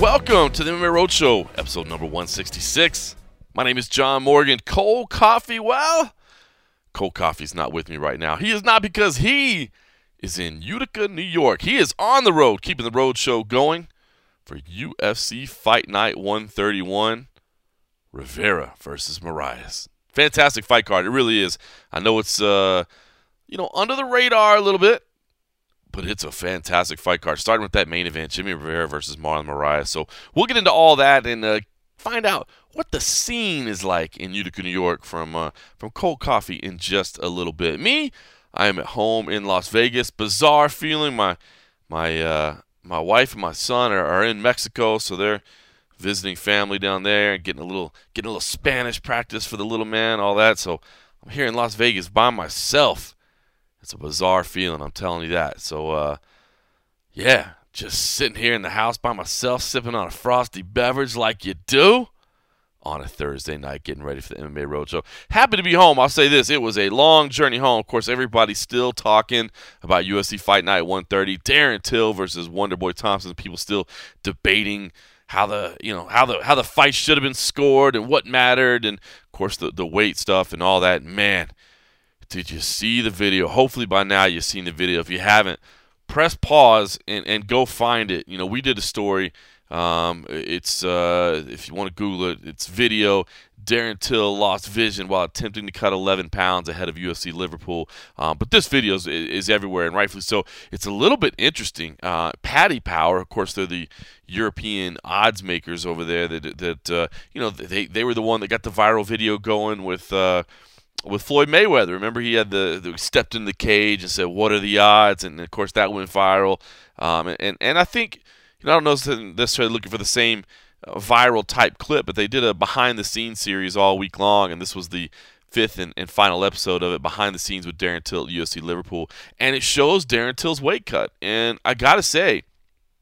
Welcome to the MMA Roadshow, episode number 166. My name is John Morgan. Cold Coffee, well, Cold Coffee's not with me right now. He is not because he is in Utica, New York. He is on the road, keeping the road show going for UFC Fight Night 131. Rivera versus Moraes. Fantastic fight card. It really is. I know it's uh, you know, under the radar a little bit but it's a fantastic fight card. Starting with that main event, Jimmy Rivera versus Marlon Moraes. So we'll get into all that and uh, find out what the scene is like in Utica, New York, from uh, from Cold Coffee in just a little bit. Me, I am at home in Las Vegas. Bizarre feeling. My my uh, my wife and my son are, are in Mexico, so they're visiting family down there and getting a little getting a little Spanish practice for the little man, all that. So I'm here in Las Vegas by myself it's a bizarre feeling, I'm telling you that. So, uh, yeah, just sitting here in the house by myself, sipping on a frosty beverage like you do on a Thursday night, getting ready for the MMA Roadshow. Happy to be home. I'll say this: it was a long journey home. Of course, everybody's still talking about UFC Fight Night 130, Darren Till versus Wonderboy Thompson. People still debating how the you know how the how the fight should have been scored and what mattered, and of course the the weight stuff and all that. Man, did you see the video? Hopefully by now you've seen the video. If you haven't, press pause and, and go find it. You know, we did a story. Um, it's uh, if you want to Google it, it's video. Darren Till lost vision while attempting to cut 11 pounds ahead of UFC Liverpool. Um, but this video is, is, everywhere, and rightfully so. It's a little bit interesting. Uh, Paddy Power, of course, they're the European odds makers over there. That, that uh, you know, they they were the one that got the viral video going with. Uh, with Floyd Mayweather. Remember, he had the, the stepped in the cage and said, "What are the odds?" And of course, that went viral. Um, and and I think you know I don't know necessarily looking for the same viral type clip, but they did a behind the scenes series all week long, and this was the fifth and, and final episode of it behind the scenes with Darren Till at UFC Liverpool, and it shows Darren Till's weight cut. And I gotta say,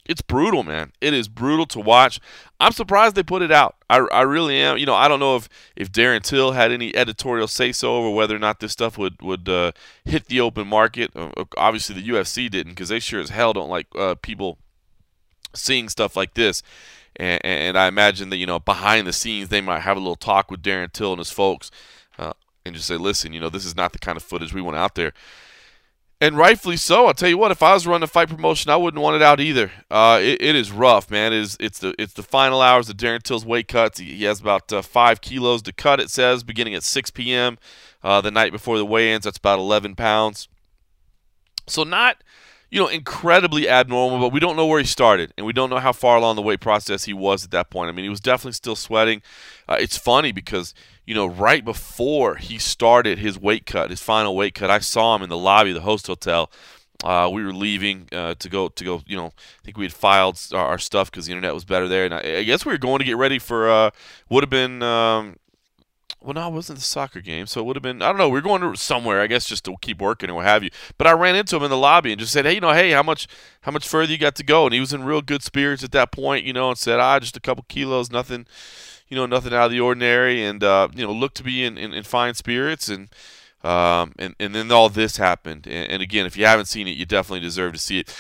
it's brutal, man. It is brutal to watch. I'm surprised they put it out. I, I really am. You know, I don't know if, if Darren Till had any editorial say so over whether or not this stuff would would uh, hit the open market. Uh obviously, the UFC didn't because they sure as hell don't like uh, people seeing stuff like this. And, and, I imagine that you know behind the scenes they might have a little talk with Darren Till and his folks, uh, and just say, listen, you know, this is not the kind of footage we want out there and rightfully so. I'll tell you what, if I was running a fight promotion, I wouldn't want it out either. Uh, it, it is rough, man. It is it's the it's the final hours of Darren Till's weight cuts. He, he has about uh, five kilos to cut. It says beginning at 6 p.m. Uh, the night before the weigh-ins. That's about 11 pounds. So not you know incredibly abnormal, but we don't know where he started, and we don't know how far along the weight process he was at that point. I mean, he was definitely still sweating. Uh, it's funny because you know, right before he started his weight cut, his final weight cut, I saw him in the lobby of the host hotel. Uh, we were leaving uh, to go to go. You know, I think we had filed our, stuff because the internet was better there, and I, I, guess we were going to get ready for. Uh, would have been. Um, well, no, it wasn't the soccer game, so it would have been. I don't know. We are going to somewhere, I guess, just to keep working and what have you. But I ran into him in the lobby and just said, "Hey, you know, hey, how much, how much further you got to go?" And he was in real good spirits at that point, you know, and said, "Ah, just a couple kilos, nothing." you know, nothing out of the ordinary, and uh, you know, looked to be in, in, in fine spirits, and um, and and then all this happened. And, and, again, if you haven't seen it, you definitely deserve to see it.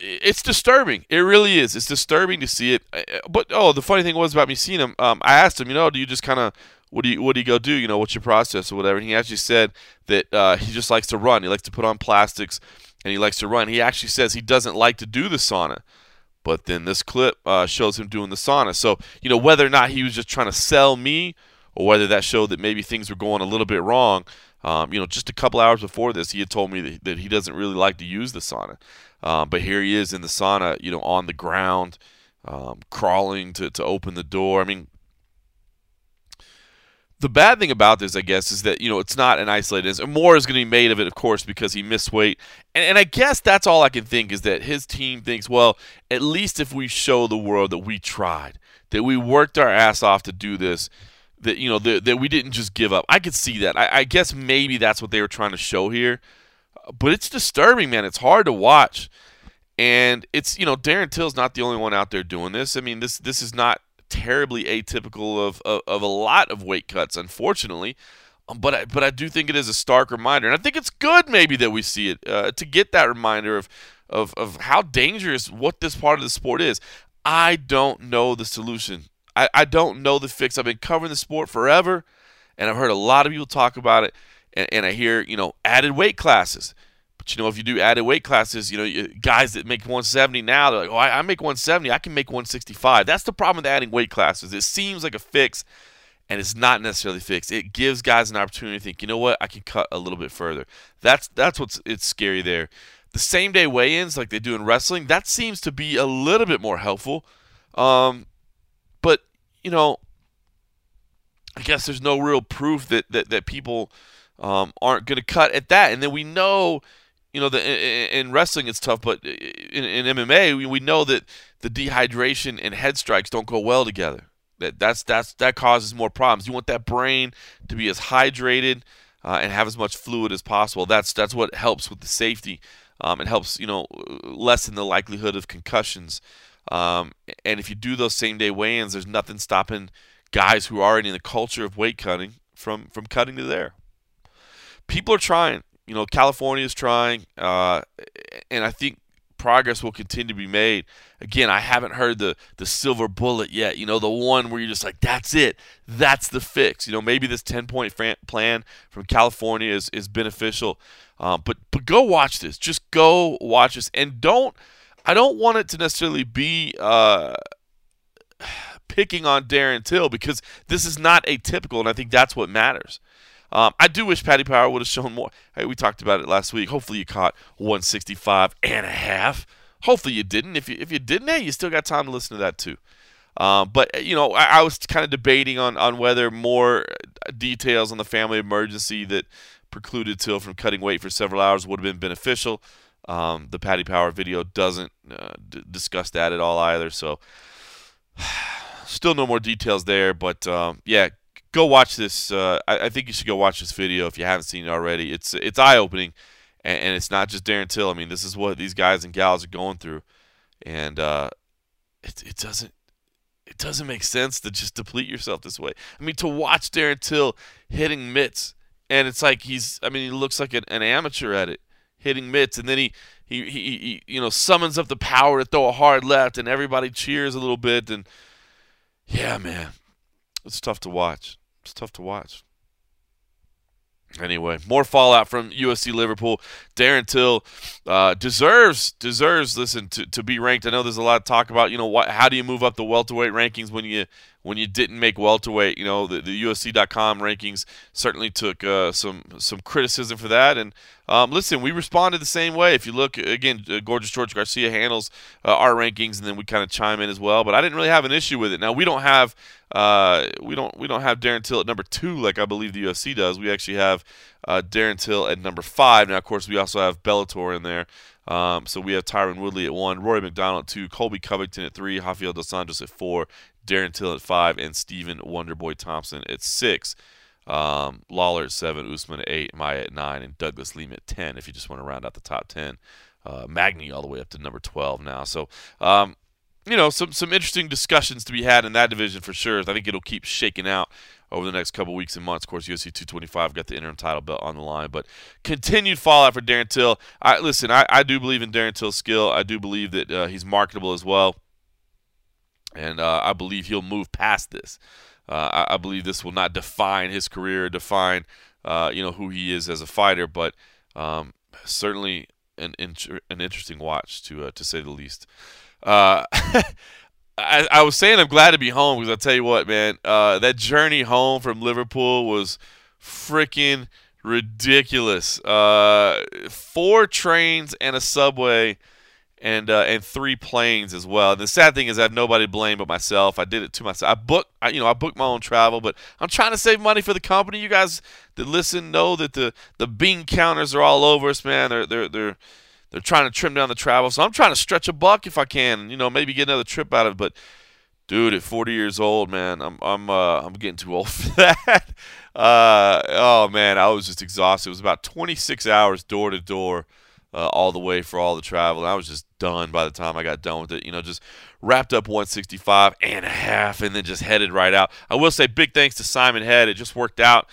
It's disturbing. It really is. It's disturbing to see it. Uh, but oh, the funny thing was about me seeing him. Um, I asked him, you know, do you just kind of what do you what do you go do? You know, what's your process or whatever? And he actually said that uh, he just likes to run. He likes to put on plastics, and he likes to run. He actually says he doesn't like to do the sauna. But then this clip uh, shows him doing the sauna. So, you know, whether or not he was just trying to sell me or whether that showed that maybe things were going a little bit wrong, um, you know, just a couple hours before this, he had told me that, that he doesn't really like to use the sauna. Um, but here he is in the sauna, you know, on the ground, um, crawling to, to open the door. I mean, the bad thing about this, I guess, is that you know it's not an isolated incident. More is going to be made of it, of course, because he missed weight, and, and I guess that's all I can think is that his team thinks, well, at least if we show the world that we tried, that we worked our ass off to do this, that you know that, that we didn't just give up. I could see that. I, I guess maybe that's what they were trying to show here, but it's disturbing, man. It's hard to watch, and it's you know Darren Till's not the only one out there doing this. I mean this this is not terribly atypical of, of, of a lot of weight cuts, unfortunately. Um, but I, but I do think it is a stark reminder, and I think it's good maybe that we see it uh, to get that reminder of, of of how dangerous what this part of the sport is. I don't know the solution. I, I don't know the fix. I've been covering the sport forever, and I've heard a lot of people talk about it, and, and I hear you know added weight classes. But you know, if you do added weight classes, you know, guys that make 170 now, they're like, oh, I, I make 170, I can make 165. That's the problem with adding weight classes. It seems like a fix, and it's not necessarily fixed. It gives guys an opportunity to think, you know what, I can cut a little bit further. That's that's what's it's scary there. The same day weigh-ins, like they do in wrestling, that seems to be a little bit more helpful. Um, but you know, I guess there's no real proof that that, that people um, aren't going to cut at that. And then we know you know, the, in, wrestling it's tough, but in, in MMA we, we know that the dehydration and head strikes don't go well together. That that's that's that causes more problems. You want that brain to be as hydrated uh, and have as much fluid as possible. That's that's what helps with the safety. Um, it helps you know lessen the likelihood of concussions. Um, and if you do those same day weigh-ins, there's nothing stopping guys who are already in the culture of weight cutting from from cutting to there. People are trying you know, California is trying, uh, and I think progress will continue to be made. Again, I haven't heard the the silver bullet yet. You know, the one where you're just like, that's it, that's the fix. You know, maybe this 10 point plan from California is is beneficial. Um, but but go watch this. Just go watch this, and don't. I don't want it to necessarily be. Uh, picking on Darren Till because this is not atypical, and I think that's what matters. Um, I do wish Paddy Power would have shown more. Hey, we talked about it last week. Hopefully you caught 165 and a half. Hopefully you didn't. If you if you didn't, hey, you still got time to listen to that too. Um, but you know, I, I, was kind of debating on on whether more details on the family emergency that precluded Till from cutting weight for several hours would have been beneficial. Um, the Paddy Power video doesn't uh, d- discuss that at all either. So, still no more details there. But um, yeah, go watch this. Uh, I, I, think you should go watch this video if you haven't seen it already. It's it's eye opening, and, and, it's not just Darren Till. I mean, this is what these guys and gals are going through, and uh, it it doesn't it doesn't make sense to just deplete yourself this way. I mean, to watch Darren Till hitting mitts, and it's like he's. I mean, he looks like an, an amateur at it, hitting mitts, and then he. He, he, he, you know, summons up the power to throw a hard left, and everybody cheers a little bit. And yeah, man, it's tough to watch. It's tough to watch. Anyway, more fallout from UFC Liverpool. Darren Till uh, deserves deserves listen to, to be ranked. I know there's a lot of talk about you know what how do you move up the welterweight rankings when you when you didn't make welterweight. You know the, the UFC.com rankings certainly took uh, some some criticism for that. And um, listen, we responded the same way. If you look again, uh, Gorgeous George Garcia handles uh, our rankings, and then we kind of chime in as well. But I didn't really have an issue with it. Now we don't have uh, we don't we don't have Darren Till at number two like I believe the UFC does. We actually have uh, Darren Till at number five. Now, of course, we also have Bellator in there. Um, so we have Tyron Woodley at one, Rory MacDonald at two, Colby Covington at three, Rafael dos Anjos at four, Darren Till at five, and Stephen Wonderboy Thompson at six. Um, Lawler at seven, Usman at eight, Maia at nine, and Douglas Lima at ten. If you just want to round out the top ten, uh, Magny all the way up to number twelve now. So um, you know, some some interesting discussions to be had in that division for sure. I think it'll keep shaking out over the next couple weeks and months. Of course, UFC 225 got the interim title belt on the line, but continued fallout for Darren Till. I listen. I, I do believe in Darren Till's skill. I do believe that uh, he's marketable as well, and uh, I believe he'll move past this. Uh, I, I, believe this will not define his career, define uh, you know who he is as a fighter, but um, certainly an an interesting watch to uh, to say the least. Uh, I, I, was saying I'm glad to be home because I tell you what, man, uh, that journey home from Liverpool was freaking ridiculous. Four trains and a subway, and uh, and three planes as well. And the sad thing is, I have nobody to blame but myself. I did it to myself. I booked, I, you know, I booked my own travel, but I'm trying to save money for the company. You guys that listen know that the the bean counters are all over us, man. They're they're they're they're trying to trim down the travel. So I'm trying to stretch a buck if I can, you know, maybe get another trip out of it. But dude, at 40 years old, man, I'm I'm uh, I'm getting too old for that. Uh, oh man, I was just exhausted. It was about 26 hours door to door uh, all the way for all the travel. And I was just done by the time I got done with it. You know, just wrapped up 165 and a half, and then just headed right out. I will say big thanks to Simon Head. It just worked out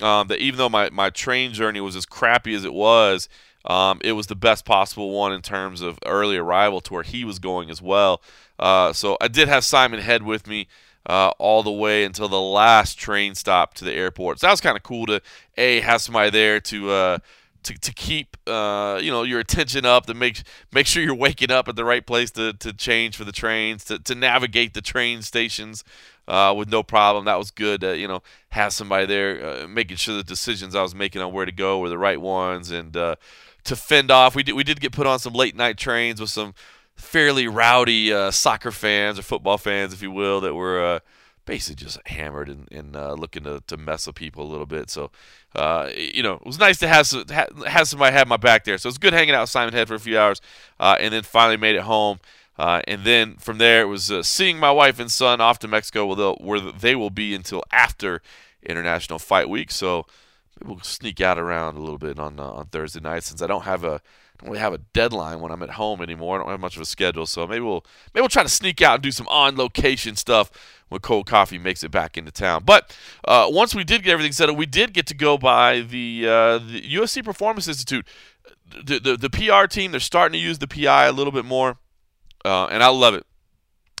um, that even though my my train journey was as crappy as it was. Um, it was the best possible one in terms of early arrival to where he was going as well. Uh, so I did have Simon Head with me uh, all the way until the last train stop to the airport. So that was kind of cool to a have somebody there to. Uh, to, to keep uh, you know your attention up to make make sure you're waking up at the right place to, to change for the trains to, to navigate the train stations uh, with no problem that was good to you know have somebody there uh, making sure the decisions I was making on where to go were the right ones and uh, to fend off we did we did get put on some late night trains with some fairly rowdy uh, soccer fans or football fans, if you will, that were uh, basically just hammered and, and looking to, to mess with people a little bit. So, uh, you know, it was nice to have some, have somebody have my back there. So it was good hanging out with Simon Head for a few hours, uh, and then finally made it home. Uh, and then from there, it was seeing my wife and son off to Mexico, where, they will be until after International Fight Week. So we'll sneak out around a little bit on on Thursday night since I don't have a don't really have a deadline when I'm at home anymore. I don't have much of a schedule, so maybe we'll maybe we'll try to sneak out and do some on location stuff when Cold Coffee makes it back into town. But uh, once we did get everything settled, we did get to go by the uh, the UFC Performance Institute. The, the, the PR team they're starting to use the PI a little bit more, uh, and I love it.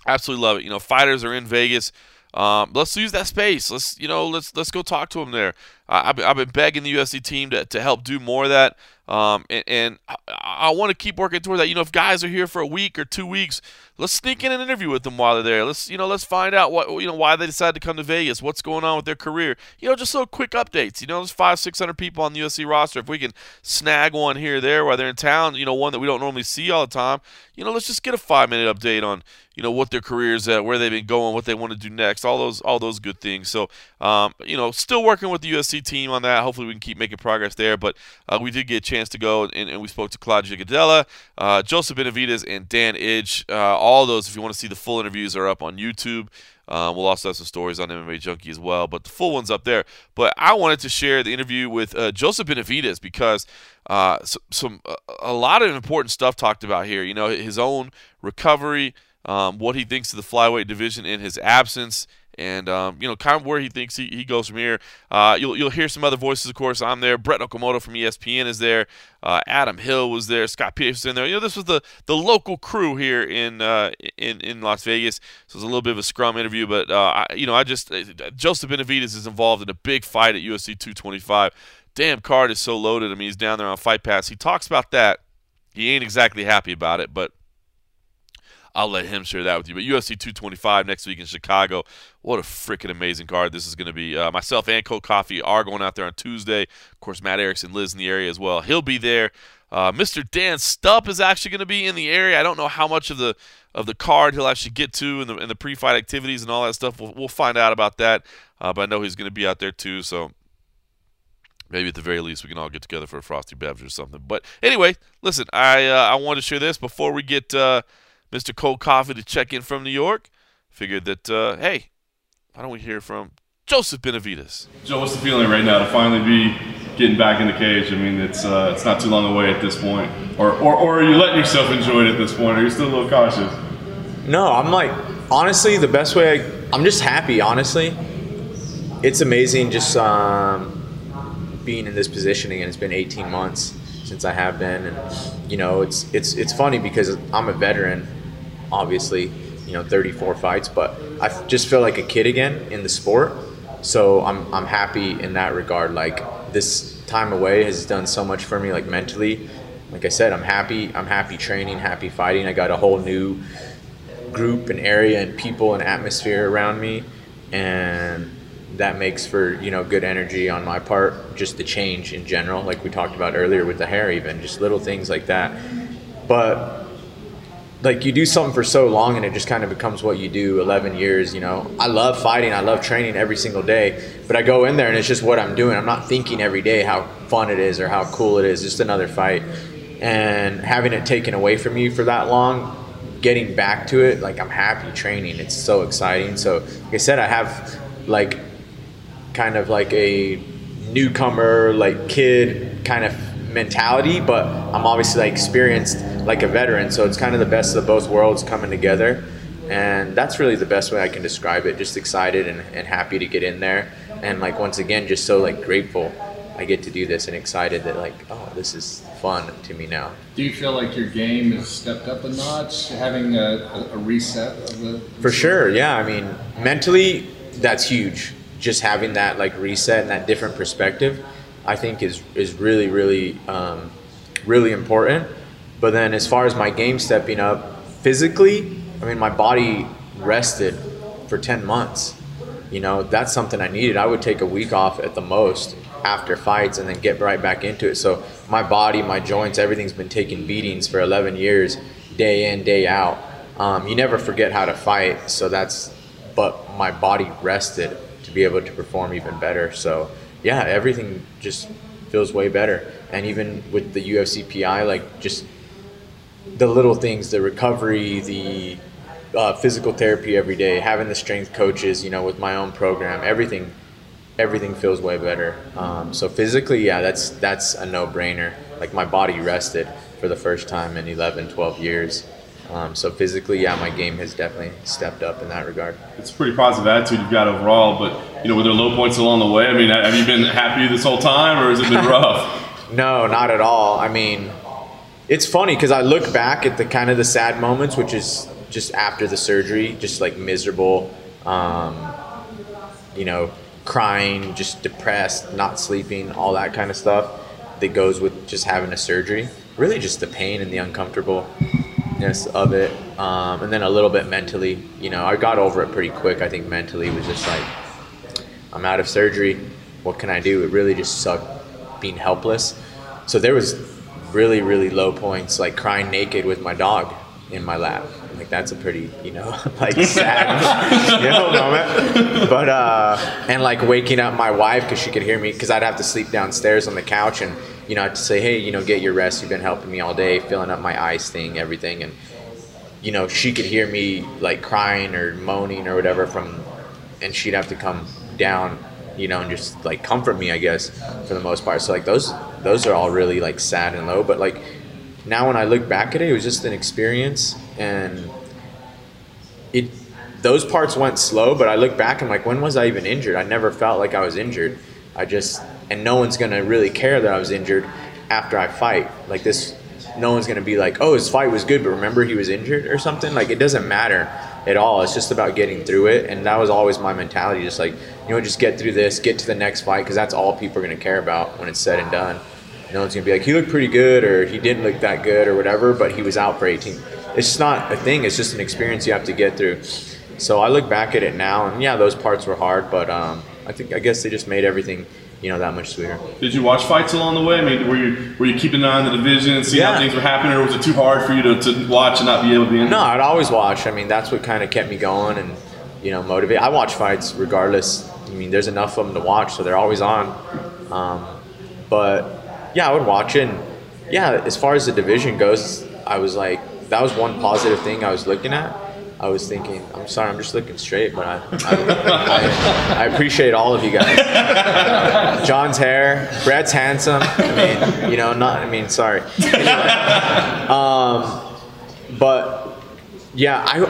Absolutely love it. You know, fighters are in Vegas. Um, let's use that space. Let's you know let's let's go talk to them there. I've, I've been begging the UFC team to, to help do more of that. Um, and, and I, I want to keep working toward that. You know, if guys are here for a week or two weeks, let's sneak in an interview with them while they're there. Let's, you know, let's find out what, you know, why they decided to come to Vegas, what's going on with their career. You know, just little quick updates. You know, there's five, six hundred people on the UFC roster. If we can snag one here or there while they're in town, you know, one that we don't normally see all the time, you know, let's just get a five minute update on, you know, what their careers at, where they've been going, what they want to do next, all those, all those good things. So, um, you know, still working with the UFC team on that. Hopefully, we can keep making progress there. But uh, we did get a chance to go, and, and we spoke to Claudia Gadelha, uh, Joseph Benavidez, and Dan Ige. Uh, all those, if you want to see the full interviews, are up on YouTube. Um, we'll also have some stories on MMA Junkie as well, but the full one's up there. But I wanted to share the interview with uh, Joseph Benavidez because uh, some, some a lot of important stuff talked about here. You know, his own recovery, um, what he thinks of the flyweight division in his absence, and um, you know, kind of where he thinks he, he goes from here. Uh, you'll you'll hear some other voices, of course. I'm there. Brett Okamoto from ESPN is there. Uh, Adam Hill was there. Scott Peterson there. You know, this was the, the local crew here in uh, in in Las Vegas. So it was a little bit of a scrum interview, but uh, I, you know, I just uh, Joseph Benavidez is involved in a big fight at UFC 225. Damn card is so loaded. I mean, he's down there on Fight Pass. He talks about that. He ain't exactly happy about it, but I'll let him share that with you. But UFC 225 next week in Chicago. What a freaking amazing card this is going to be. Uh, myself and Cold Coffee are going out there on Tuesday. Of course, Matt Erickson lives in the area as well. He'll be there. Uh, Mr. Dan Stupp is actually going to be in the area. I don't know how much of the of the card he'll actually get to in the, the pre-fight activities and all that stuff. We'll, we'll find out about that. Uh, but I know he's going to be out there too. So maybe at the very least we can all get together for a frosty beverage or something. But anyway, listen, I uh, I wanted to share this before we get uh, Mr. Cold Coffee to check in from New York. Figured that, uh, hey, why don't we hear from Joseph Benavidez? Joe, what's the feeling right now to finally be getting back in the cage? I mean, it's uh, it's not too long away at this point. Or, or, or are you letting yourself enjoy it at this point? Or are you still a little cautious? No, I'm like, honestly, the best way, I, I'm just happy, honestly. It's amazing just um, being in this position again. It's been 18 months since I have been, and you know, it's it's it's funny because I'm a veteran obviously, you know, 34 fights, but I just feel like a kid again in the sport. So I'm, I'm happy in that regard. Like this time away has done so much for me, like mentally. Like I said, I'm happy. I'm happy training, happy fighting. I got a whole new group and area and people and atmosphere around me, and that makes for you know good energy on my part. Just the change in general, like we talked about earlier with the hair, even just little things like that. But like you do something for so long and it just kind of becomes what you do 11 years you know i love fighting i love training every single day but i go in there and it's just what i'm doing i'm not thinking every day how fun it is or how cool it is just another fight and having it taken away from you for that long getting back to it like i'm happy training it's so exciting so like i said i have like kind of like a newcomer like kid kind of mentality, but I'm obviously like experienced like a veteran. So it's kind of the best of both worlds coming together. And that's really the best way I can describe it. Just excited and, and happy to get in there. And like once again, just so like grateful I get to do this and excited that like, oh, this is fun to me now. Do you feel like your game has stepped up a notch, having a, a reset of the? For sure, yeah. I mean, mentally, that's huge. Just having that like reset and that different perspective, I think is is really really um, really important. But then as far as my game stepping up physically, I mean, my body rested for ten months. You know, that's something I needed. I would take a week off at the most after fights and then get right back into it. So my body, my joints, everything's been taking beatings for 11 years, day in, day out. Um, you never forget how to fight, so that's. But my body rested to be able to perform even better. So yeah, everything just feels way better. And even with the UFC PI, like just the little things, the recovery, the uh, physical therapy every day, having the strength coaches, you know, with my own program, everything everything feels way better. Um, so physically, yeah, that's that's a no-brainer. Like my body rested for the first time in 11, 12 years. Um, so physically, yeah, my game has definitely stepped up in that regard. It's a pretty positive attitude you've got overall, but you know, were there low points along the way? I mean, have you been happy this whole time, or has it been rough? no, not at all. I mean, it's funny because I look back at the kind of the sad moments, which is just after the surgery, just like miserable. Um, you know, crying, just depressed, not sleeping, all that kind of stuff that goes with just having a surgery. Really, just the pain and the uncomfortableness of it, um, and then a little bit mentally. You know, I got over it pretty quick. I think mentally was just like, I'm out of surgery. What can I do? It really just sucked being helpless. So there was really, really low points, like crying naked with my dog in my lap. Like that's a pretty, you know, like sad, you know, moment. But uh, and like waking up my wife because she could hear me because I'd have to sleep downstairs on the couch and you know I to say, hey, you know, get your rest. You've been helping me all day, filling up my ice thing, everything, and you know she could hear me like crying or moaning or whatever from, and she'd have to come down, you know, and just like comfort me, I guess, for the most part. So like those those are all really like sad and low, but like now when I look back at it, it was just an experience, and it those parts went slow. But I look back and like, when was I even injured? I never felt like I was injured. I just and no one's gonna really care that I was injured after I fight. Like this, no one's gonna be like, oh, his fight was good, but remember he was injured or something. Like it doesn't matter at all. It's just about getting through it, and that was always my mentality. Just like you know, just get through this, get to the next fight, because that's all people are gonna care about when it's said and done. No one's gonna be like, he looked pretty good, or he didn't look that good, or whatever. But he was out for 18. It's just not a thing. It's just an experience you have to get through. So I look back at it now, and yeah, those parts were hard, but um, I think I guess they just made everything you know that much sweeter. Did you watch fights along the way? I mean, were you were you keeping an eye on the division and see Yeah. how things were happening, or was it too hard for you to, to watch and not be able to be in? No, I'd always watch. I mean, that's what kind of kept me going and you know motivate. I watch fights regardless. I mean, there's enough of them to watch, so they're always on. Um, but yeah, I would watch it. And yeah, as far as the division goes, I was like, that was one positive thing I was looking at. I was thinking, I'm sorry, I'm just looking straight, but I, I, I, I appreciate all of you guys. John's hair, Brett's handsome. I mean, you know, not. I mean, sorry. Anyway, um, but yeah, I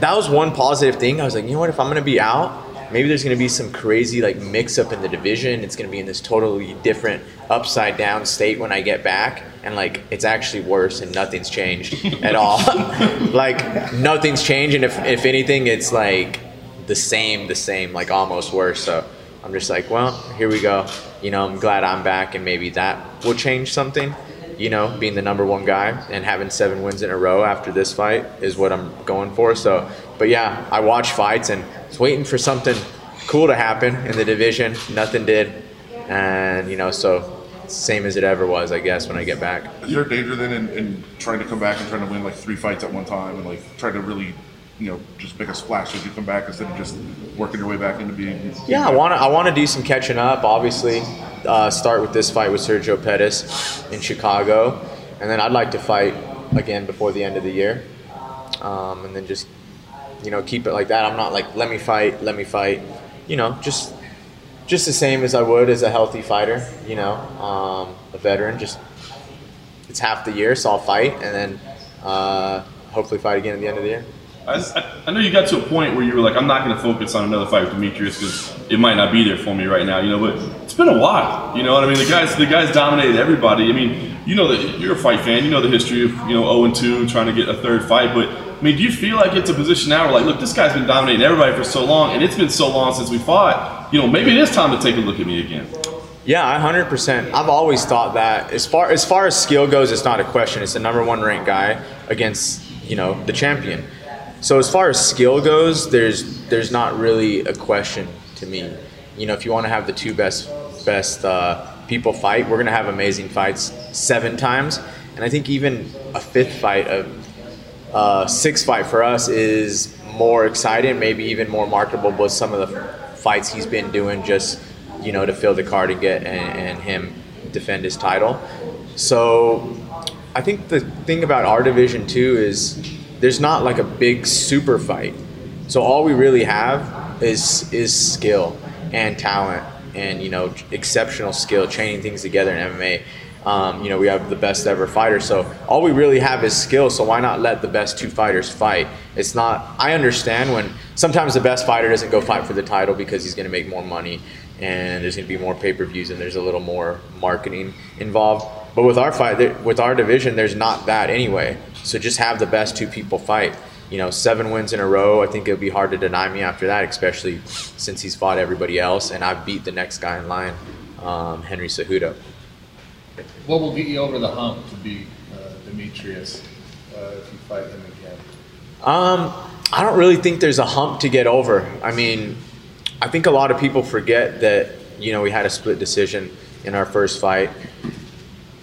that was one positive thing. I was like, you know what? If I'm gonna be out, maybe there's gonna be some crazy like mix up in the division. It's gonna be in this totally different upside down state when I get back, and like it's actually worse, and nothing's changed at all. like nothing's changed, and if if anything, it's like the same, the same, like almost worse. So I'm just like, well, here we go. You know, I'm glad I'm back, and maybe that will change something you know, being the number one guy and having seven wins in a row after this fight is what I'm going for. So, but yeah, I watch fights and was waiting for something cool to happen in the division. Nothing did, and you know, so same as it ever was, I guess, when I get back. Is there a danger then in, in trying to come back and trying to win like three fights at one time and like try to really, you know, just make a splash as you come back instead of just working your way back into being? Yeah, I want to. I want to do some catching up. Obviously, uh, start with this fight with Sergio Pettis in Chicago, and then I'd like to fight again before the end of the year, um, and then just you know keep it like that. I'm not like let me fight, let me fight. You know, just just the same as I would as a healthy fighter. You know, um, a veteran. Just it's half the year, so I'll fight and then uh, hopefully fight again at the end of the year. I, I- know you got to a point where you were like, I'm not going to focus on another fight with Demetrius because it might not be there for me right now, you know. But it's been a while, you know what I mean. The guys, the guys dominated everybody. I mean, you know that you're a fight fan. You know the history of you know 0 and 2, trying to get a third fight. But I mean, do you feel like it's a position now where like, look, this guy's been dominating everybody for so long, and it's been so long since we fought. You know, maybe it is time to take a look at me again. Yeah, I hundred percent. I've always thought that as far as far as skill goes, it's not a question. It's the number one ranked guy against you know the champion. So as far as skill goes, there's there's not really a question to me. You know, if you want to have the two best best uh, people fight, we're gonna have amazing fights seven times, and I think even a fifth fight, a uh, sixth fight for us is more exciting, maybe even more marketable with some of the fights he's been doing just you know to fill the card and get and, and him defend his title. So I think the thing about our division too is there's not like a big super fight. So all we really have is is skill and talent and you know exceptional skill chaining things together in MMA. Um, you know we have the best ever fighter, so all we really have is skill. So why not let the best two fighters fight? It's not. I understand when sometimes the best fighter doesn't go fight for the title because he's going to make more money and there's going to be more pay per views and there's a little more marketing involved. But with our fight, with our division, there's not that anyway. So just have the best two people fight. You know, seven wins in a row. I think it would be hard to deny me after that, especially since he's fought everybody else and I've beat the next guy in line, um, Henry Cejudo. What will get you over the hump to be uh, Demetrius uh, if you fight him again? Um, I don't really think there's a hump to get over. I mean, I think a lot of people forget that you know we had a split decision in our first fight.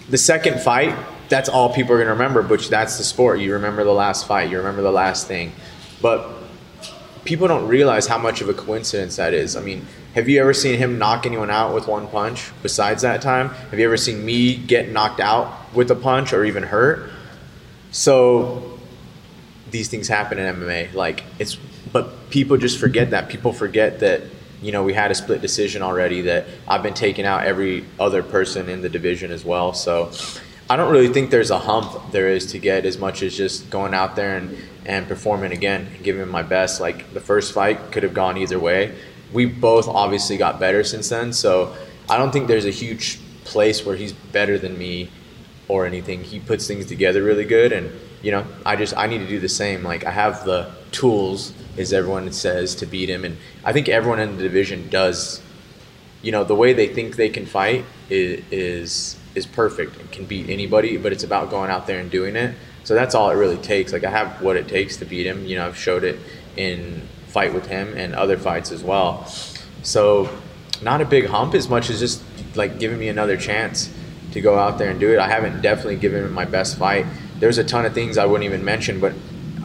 The second fight, that's all people are gonna remember. Which that's the sport. You remember the last fight. You remember the last thing. But people don't realize how much of a coincidence that is. I mean, have you ever seen him knock anyone out with one punch besides that time? Have you ever seen me get knocked out with a punch or even hurt? So these things happen in MMA. Like it's, but people just forget that. People forget that you know we had a split decision already. That I've been taking out every other person in the division as well. So I don't really think there's a hump there is to get as much as just going out there and and performing again, and giving my best. Like the first fight could have gone either way. We both obviously got better since then. So I don't think there's a huge place where he's better than me or anything. He puts things together really good, and you know, I just I need to do the same. Like I have the tools, as everyone says, to beat him, and I think everyone in the division does. You know, the way they think they can fight is is, is perfect and can beat anybody, but it's about going out there and doing it. So that's all it really takes. Like I have what it takes to beat him. You know, I've showed it in fight with him and other fights as well. So not a big hump as much as just like giving me another chance to go out there and do it. I haven't definitely given him my best fight. There's a ton of things I wouldn't even mention, but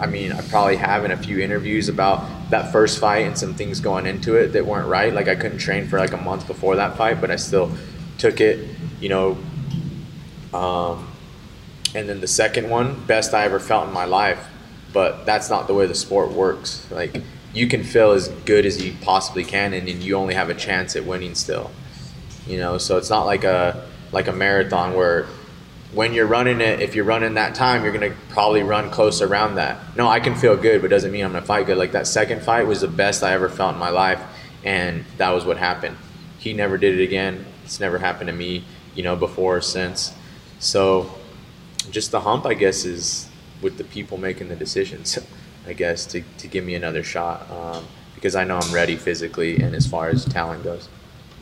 I mean, I probably have in a few interviews about that first fight and some things going into it that weren't right. Like I couldn't train for like a month before that fight, but I still took it, you know. Um, and then the second one, best I ever felt in my life, but that's not the way the sport works. Like you can feel as good as you possibly can, and you only have a chance at winning still. You know, so it's not like a like a marathon where when you're running it, if you're running that time, you're gonna probably run close around that. No, I can feel good, but doesn't mean I'm gonna fight good. Like that second fight was the best I ever felt in my life, and that was what happened. He never did it again. It's never happened to me, you know, before or since. So, just the hump, I guess, is with the people making the decisions. I guess to, to give me another shot um, because I know I'm ready physically and as far as talent goes.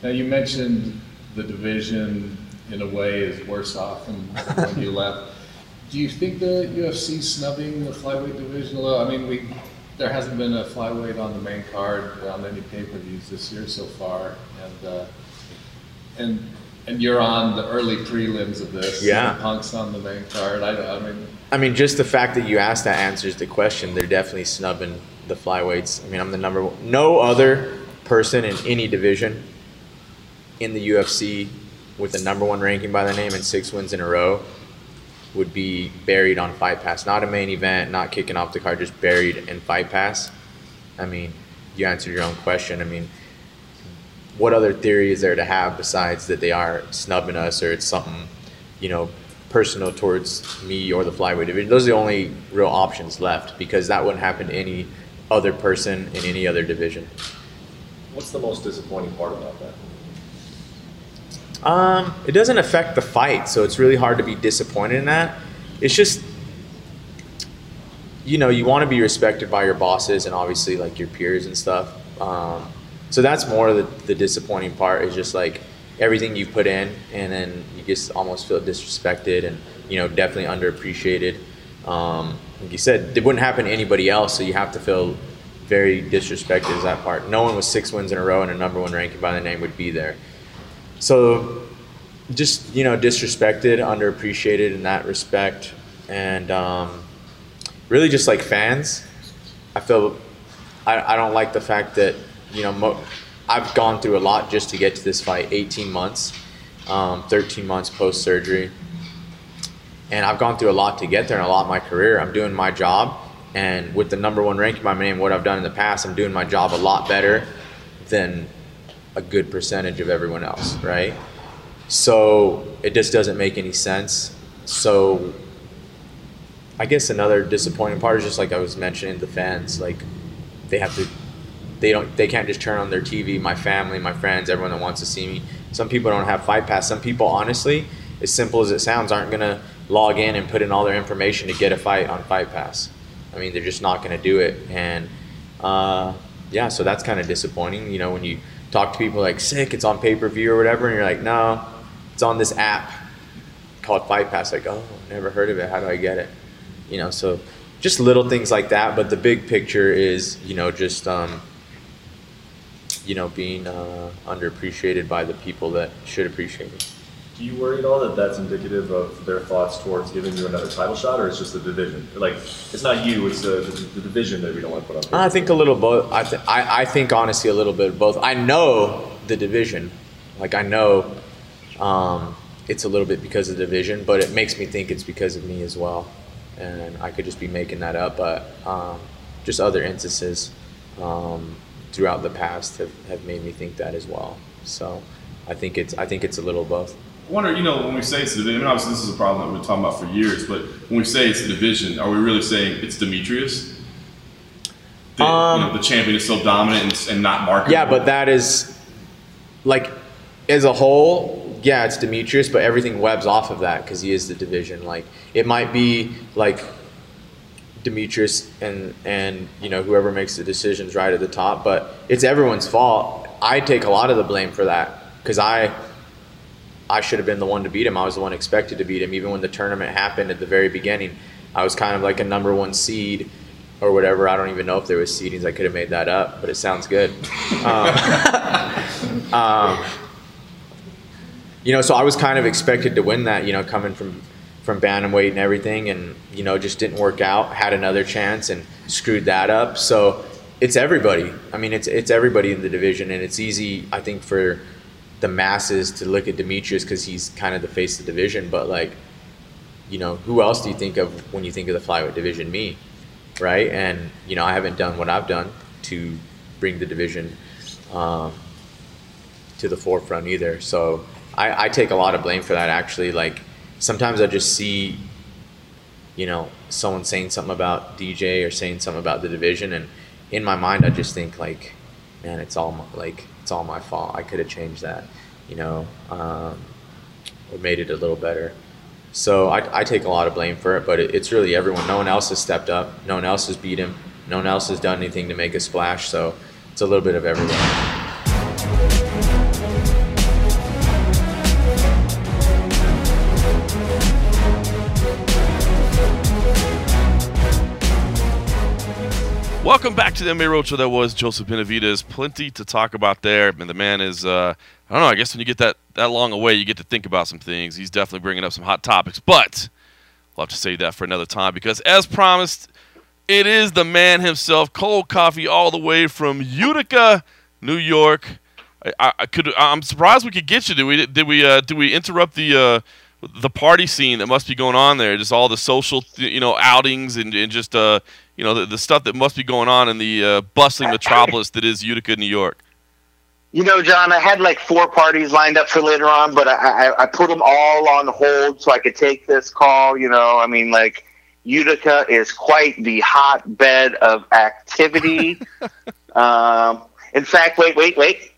Now you mentioned the division in a way is worse off than when you left. Do you think the UFC snubbing the flyweight division a little? I mean, we there hasn't been a flyweight on the main card on any pay-per-views this year so far, and uh, and and you're on the early prelims of this. Yeah. Punk's on the main card. I, I mean, I mean, just the fact that you asked that answers the question. They're definitely snubbing the flyweights. I mean, I'm the number one. No other person in any division in the UFC with the number one ranking by the name and six wins in a row would be buried on Fight Pass. Not a main event, not kicking off the card, just buried in Fight Pass. I mean, you answered your own question. I mean, what other theory is there to have besides that they are snubbing us or it's something, you know, personal towards me or the flyweight division. Those are the only real options left because that wouldn't happen to any other person in any other division. What's the most disappointing part about that? Um, it doesn't affect the fight, so it's really hard to be disappointed in that. It's just, you know, you want to be respected by your bosses and obviously like your peers and stuff. Um, so that's more the, the disappointing part is just like everything you put in, and then you just almost feel disrespected and you know definitely underappreciated. Um, like you said, it wouldn't happen to anybody else, so you have to feel very disrespected is that part. No one with six wins in a row and a number one ranking by the name would be there. So just you know disrespected, underappreciated in that respect, and um, really just like fans. I feel I, I don't like the fact that you know I've gone through a lot just to get to this fight. 18 months, um, 13 months post surgery, and I've gone through a lot to get there and a lot in my career. I'm doing my job, and with the number one ranking by my name, what I've done in the past, I'm doing my job a lot better than a good percentage of everyone else, right? So it just doesn't make any sense. So I guess another disappointing part is just like I was mentioning the fans, like they have to they don't they can't just turn on their TV, my family, my friends, everyone that wants to see me. Some people don't have fight pass. Some people honestly, as simple as it sounds, aren't gonna log in and put in all their information to get a fight on Fight Pass. I mean, they're just not gonna do it. And uh, yeah, so that's kind of disappointing. You know, when you talk to people like sick, it's on pay per view or whatever, and you're like, no, it's on this app called Fight Pass. Like, oh, never heard of it. How do I get it? You know, so just little things like that. But the big picture is, you know, just um, you know, being uh, underappreciated by the people that should appreciate it. Do you worry at all that that's indicative of their thoughts towards giving you another title shot, or it's just the division? Like, it's not you; it's the, the, division that we don't want to put on. I think a little both. I, th- I I think honestly a little bit of both. I know the division, like I know um, it's a little bit because of the division, but it makes me think it's because of me as well, and I could just be making that up. But um, just other instances um, throughout the past have, have made me think that as well. So I think it's I think it's a little both. I wonder, you know, when we say it's the division, I mean, obviously this is a problem that we've been talking about for years, but when we say it's the division, are we really saying it's Demetrius? The, Um, you know, the champion is so dominant and, and not marketable. Yeah, but that is like as a whole, yeah, it's Demetrius, but everything webs off of that because he is the division. Like it might be like Demetrius and and you know whoever makes the decisions right at the top, but it's everyone's fault. I take a lot of the blame for that because I I should have been the one to beat him. I was the one expected to beat him, even when the tournament happened at the very beginning. I was kind of like a number one seed or whatever. I don't even know if there was seedings. I could have made that up, but it sounds good. Um, um, you know, so I was kind of expected to win that. You know, coming from from bantamweight and everything, and you know, just didn't work out. Had another chance and screwed that up. So it's everybody. I mean, it's it's everybody in the division, and it's easy, I think, for the masses to look at Demetrius because he's kind of the face of the division. But like, you know, who else do you think of when you think of the flyweight division? Me, right? And you know, I haven't done what I've done to bring the division um, to the forefront either. So I, I take a lot of blame for that. Actually, like sometimes I just see, you know, someone saying something about DJ or saying something about the division, and in my mind, I just think like, man, it's all my, like it's all my fault. I could have changed that, you know, um, or made it a little better. So I, I take a lot of blame for it, but it, it's really everyone. No one else has stepped up. No one else has beat him. No one else has done anything to make a splash. So it's a little bit of everyone. Welcome back to the MMA Roadshow. That was Joseph Benavidez. Plenty to talk about there. And the man is, uh, I don't know, I guess when you get that, that long away, you get to think about some things. He's definitely bringing up some hot topics. But we'll have to save that for another time because, as promised, it is the man himself, Cold Coffee, all the way from Utica, New York. I, I, I could, I'm surprised we could get you. Did we? Did we? Uh, did we interrupt the uh, the party scene that must be going on there? Just all the social, you know, outings and, and just uh, you know, the, the stuff that must be going on in the uh, bustling metropolis that is Utica, New York. You know, John, I had like four parties lined up for later on, but I, I, I put them all on hold so I could take this call. You know, I mean, like Utica is quite the hotbed of activity. um, in fact, wait, wait, wait.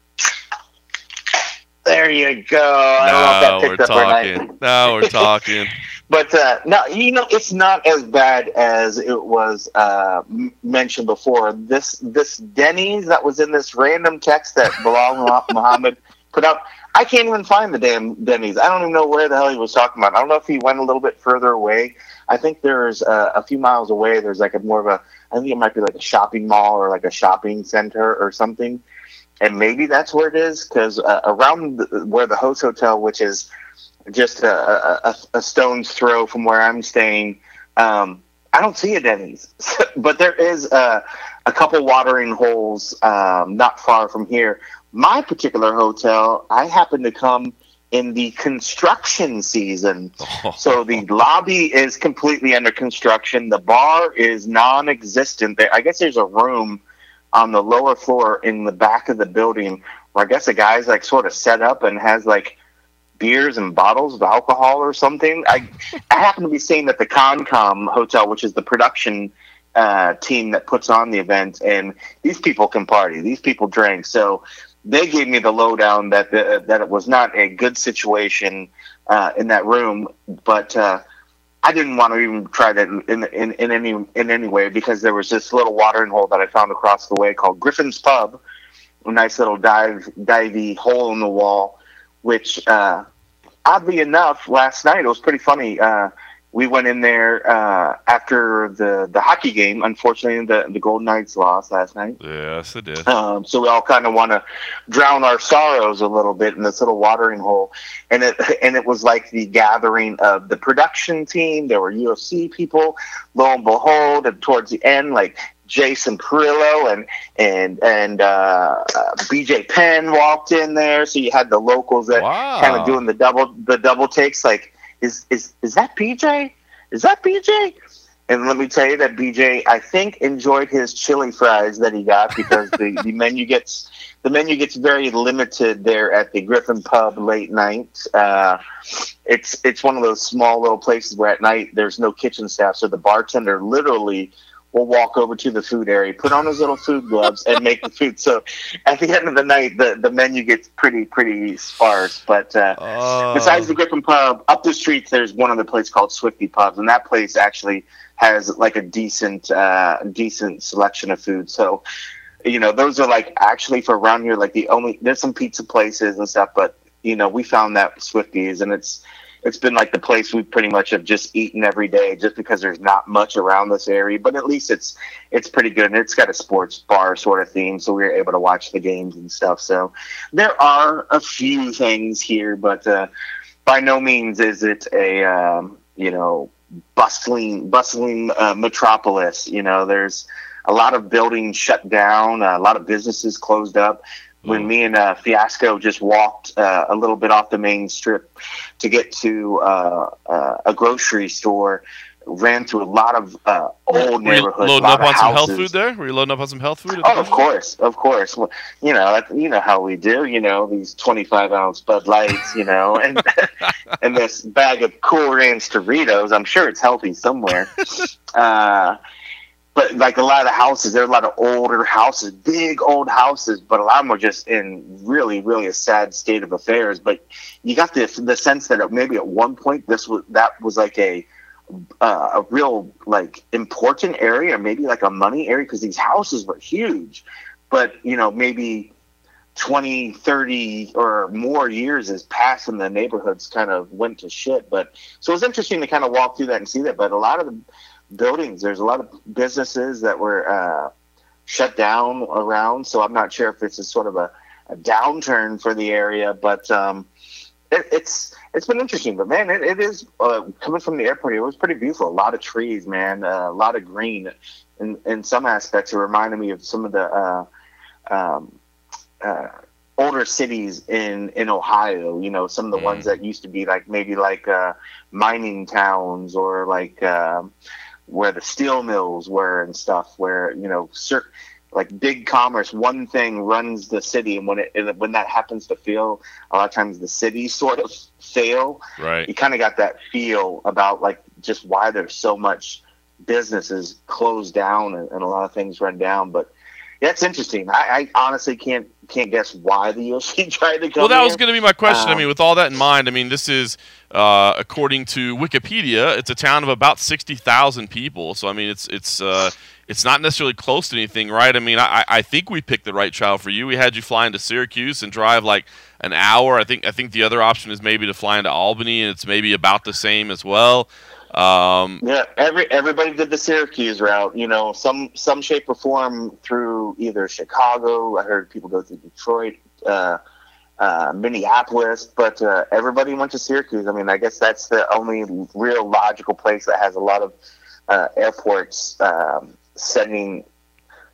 There you go. I don't know Now if we're that picked up or not. talking. Now we're talking. But uh, no, you know, it's not as bad as it was uh, mentioned before. This this Denny's that was in this random text that Belal Muhammad put up. I can't even find the damn Denny's. I don't even know where the hell he was talking about. I don't know if he went a little bit further away. I think there's uh, a few miles away. There's like a more of a. I think it might be like a shopping mall or like a shopping center or something. And maybe that's where it is because uh, around the, where the host hotel, which is just a, a, a stone's throw from where I'm staying. Um, I don't see a Denny's, but there is a, a couple watering holes um, not far from here. My particular hotel, I happen to come in the construction season. So the lobby is completely under construction. The bar is non-existent. I guess there's a room on the lower floor in the back of the building where I guess a guy's like sort of set up and has like beers and bottles of alcohol or something. I I happen to be staying at the Concom Hotel, which is the production uh, team that puts on the event, and these people can party. These people drink, so they gave me the lowdown that the, that it was not a good situation uh, in that room, but. Uh, I didn't want to even try that in, in, in any in any way because there was this little watering hole that I found across the way called Griffin's Pub, a nice little dive divey hole in the wall, which uh, oddly enough, last night it was pretty funny. Uh, we went in there uh, after the, the hockey game. Unfortunately, the the Golden Knights lost last night. Yes, it did. Um, so we all kind of want to drown our sorrows a little bit in this little watering hole, and it and it was like the gathering of the production team. There were UFC people. Lo and behold, and towards the end, like Jason Parillo and and and uh, uh, BJ Penn walked in there. So you had the locals that Wow. kind of doing the double the double takes. Like, is is is that BJ? Is that BJ? And let me tell you that BJ, I think, enjoyed his chili fries that he got because the, the menu gets the menu gets very limited there at the Griffin Pub late night. Uh, it's it's one of those small little places where at night there's no kitchen staff, so the bartender literally will walk over to the food area, put on his little food gloves, and make the food. So at the end of the night, the, the menu gets pretty pretty sparse. But uh, Oh. besides the Griffin Pub, up the street there's one other place called Swifty Pubs, and that place actually has like a decent uh, decent selection of food. So you know those are like actually for around here like the only there's some pizza places and stuff, but you know we found that Swifties and it's it's been like the place we pretty much have just eaten every day just because there's not much around this area but at least it's it's pretty good. And it's got a sports bar sort of theme so we were able to watch the games and stuff. So there are a few things here but uh, by no means is it a um, you know bustling bustling uh, metropolis. You know there's a lot of buildings shut down a lot of businesses closed up when me and uh, Fiasco just walked uh, a little bit off the main strip to get to uh, uh, a grocery store, ran through a lot of uh, old Were neighborhoods, loading up on some health food there? Were you loading up on some health food? Oh, of course, of course. Well, you know, you know how we do. You know, these twenty-five ounce Bud Lights. You know, and and this bag of Cool Ranch Doritos. I'm sure it's healthy somewhere. but like a lot of houses, there are a lot of older houses, big old houses, but a lot of them are just in really, really a sad state of affairs. But you got the the sense that maybe at one point this was that was like a uh, a real like important area, maybe like a money area, because these houses were huge. But you know, maybe 20, 30 or more years has passed and the neighborhoods kind of went to shit. But so it was interesting to kind of walk through that and see that. But a lot of the buildings, there's a lot of businesses that were uh, shut down around. So I'm not sure if this is sort of a, a downturn for the area, but um, it, it's it's been interesting. But man, it, it is uh, coming from the airport. It was pretty beautiful. A lot of trees, man. Uh, a lot of green. In in some aspects, it reminded me of some of the uh, um, uh, older cities in in Ohio. You know, some of the Mm. ones that used to be like maybe like uh, mining towns or like um where the steel mills were and stuff. Where you know, like big commerce, one thing runs the city, and when it when that happens to fail, a lot of times the city sort of fail. Right. You kind of got that feel about like just why there's so much businesses closed down and, and a lot of things run down. But it's interesting. I, I honestly can't can't guess why the UFC tried to come. Well, that here. was going to be my question. I Um, mean, with all that in mind, I mean, this is uh, according to Wikipedia, it's a town of about sixty thousand people. So I mean, it's it's uh, it's not necessarily close to anything, right? I mean, I, I think we picked the right child for you. We had you fly into Syracuse and drive like an hour. I think I think the other option is maybe to fly into Albany, and it's maybe about the same as well. Um, Yeah, every everybody did the Syracuse route. You know, some some shape or form through either Chicago. I heard people go through Detroit, uh, uh, Minneapolis, but uh, everybody went to Syracuse. I mean, I guess that's the only real logical place that has a lot of uh, airports um, sending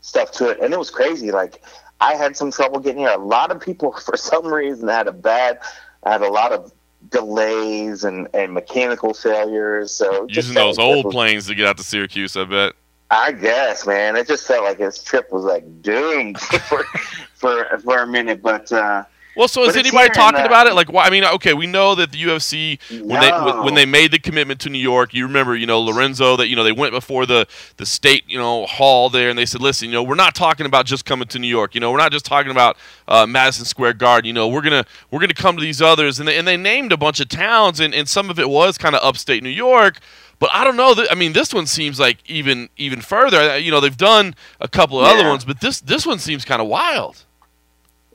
stuff to it, and it was crazy. Like I had some trouble getting here. A lot of people, for some reason, had a bad. had a lot of delays and, and mechanical failures. So just using those old was- planes to get out to Syracuse, I bet. I guess, man. It just felt like his trip was like doomed for for for a minute. But uh, Well, so is anybody talking the- about it? Like, why? I mean, okay, we know that the UFC when they No. when they made the commitment to New York, you remember, you know, Lorenzo that you know they went before the the state, you know, hall there, and they said, listen, you know, we're not talking about just coming to New York. You know, we're not just talking about uh, Madison Square Garden. You know, we're gonna we're gonna come to these others, and they, and they named a bunch of towns, and, and some of it was kind of upstate New York. But I don't know. That, I mean, this one seems like even even further. Uh, You know, they've done a couple of other ones, but this this one seems kind of wild.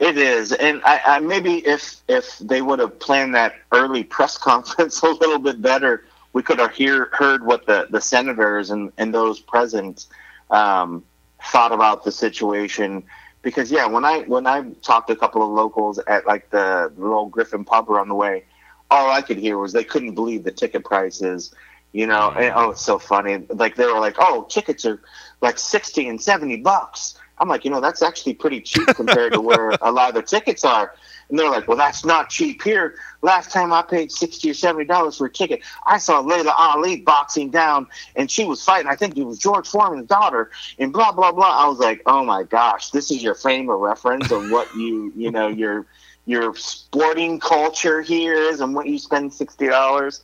It is, and I, I maybe if if they would have planned that early press conference a little bit better, we could have hear heard what the the senators and and those present um, thought about the situation. Because yeah, when I when I talked to a couple of locals at like the little Griffin pub on the way, all I could hear was they couldn't believe the ticket prices. You know, and, oh, it's so funny. Like they were like, "Oh, tickets are like sixty and seventy bucks." I'm like, you know, that's actually pretty cheap compared to where a lot of the tickets are. And they're like, well, that's not cheap here. Last time I paid sixty or seventy dollars for a ticket, I saw Laila Ali boxing down, and she was fighting. I think it was George Foreman's daughter, and blah blah blah. I was like, oh my gosh, this is your frame of reference of what you, you know, your your sporting culture here is, and what you spend sixty dollars.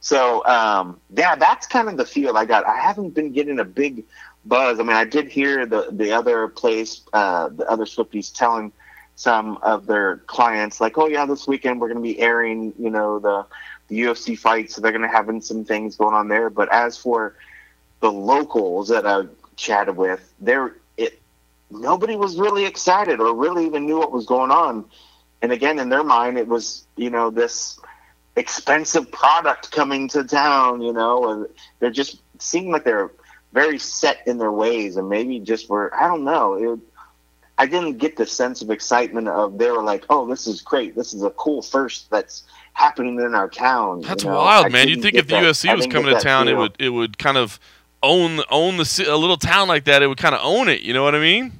So um, yeah, that's kind of the feel I got. I haven't been getting a big buzz. I mean, I did hear the the other place, uh, the other Swifties telling some of their clients like, "Oh yeah, this weekend we're going to be airing, you know, the the UFC fights. So they're going to having some things going on there." But as for the locals that I chatted with, there it nobody was really excited or really even knew what was going on. And again, in their mind, it was you know this expensive product coming to town, you know, and they're just seem like they're very set in their ways, and maybe just were I don't know. It, I didn't get the sense of excitement of they were like, oh, this is great, this is a cool first that's happening in our town. you That's know? wild, man. You'd think if the that- UFC was coming to town, it would it would kind of own own the a little town like that. It would kind of own it. You know what I mean?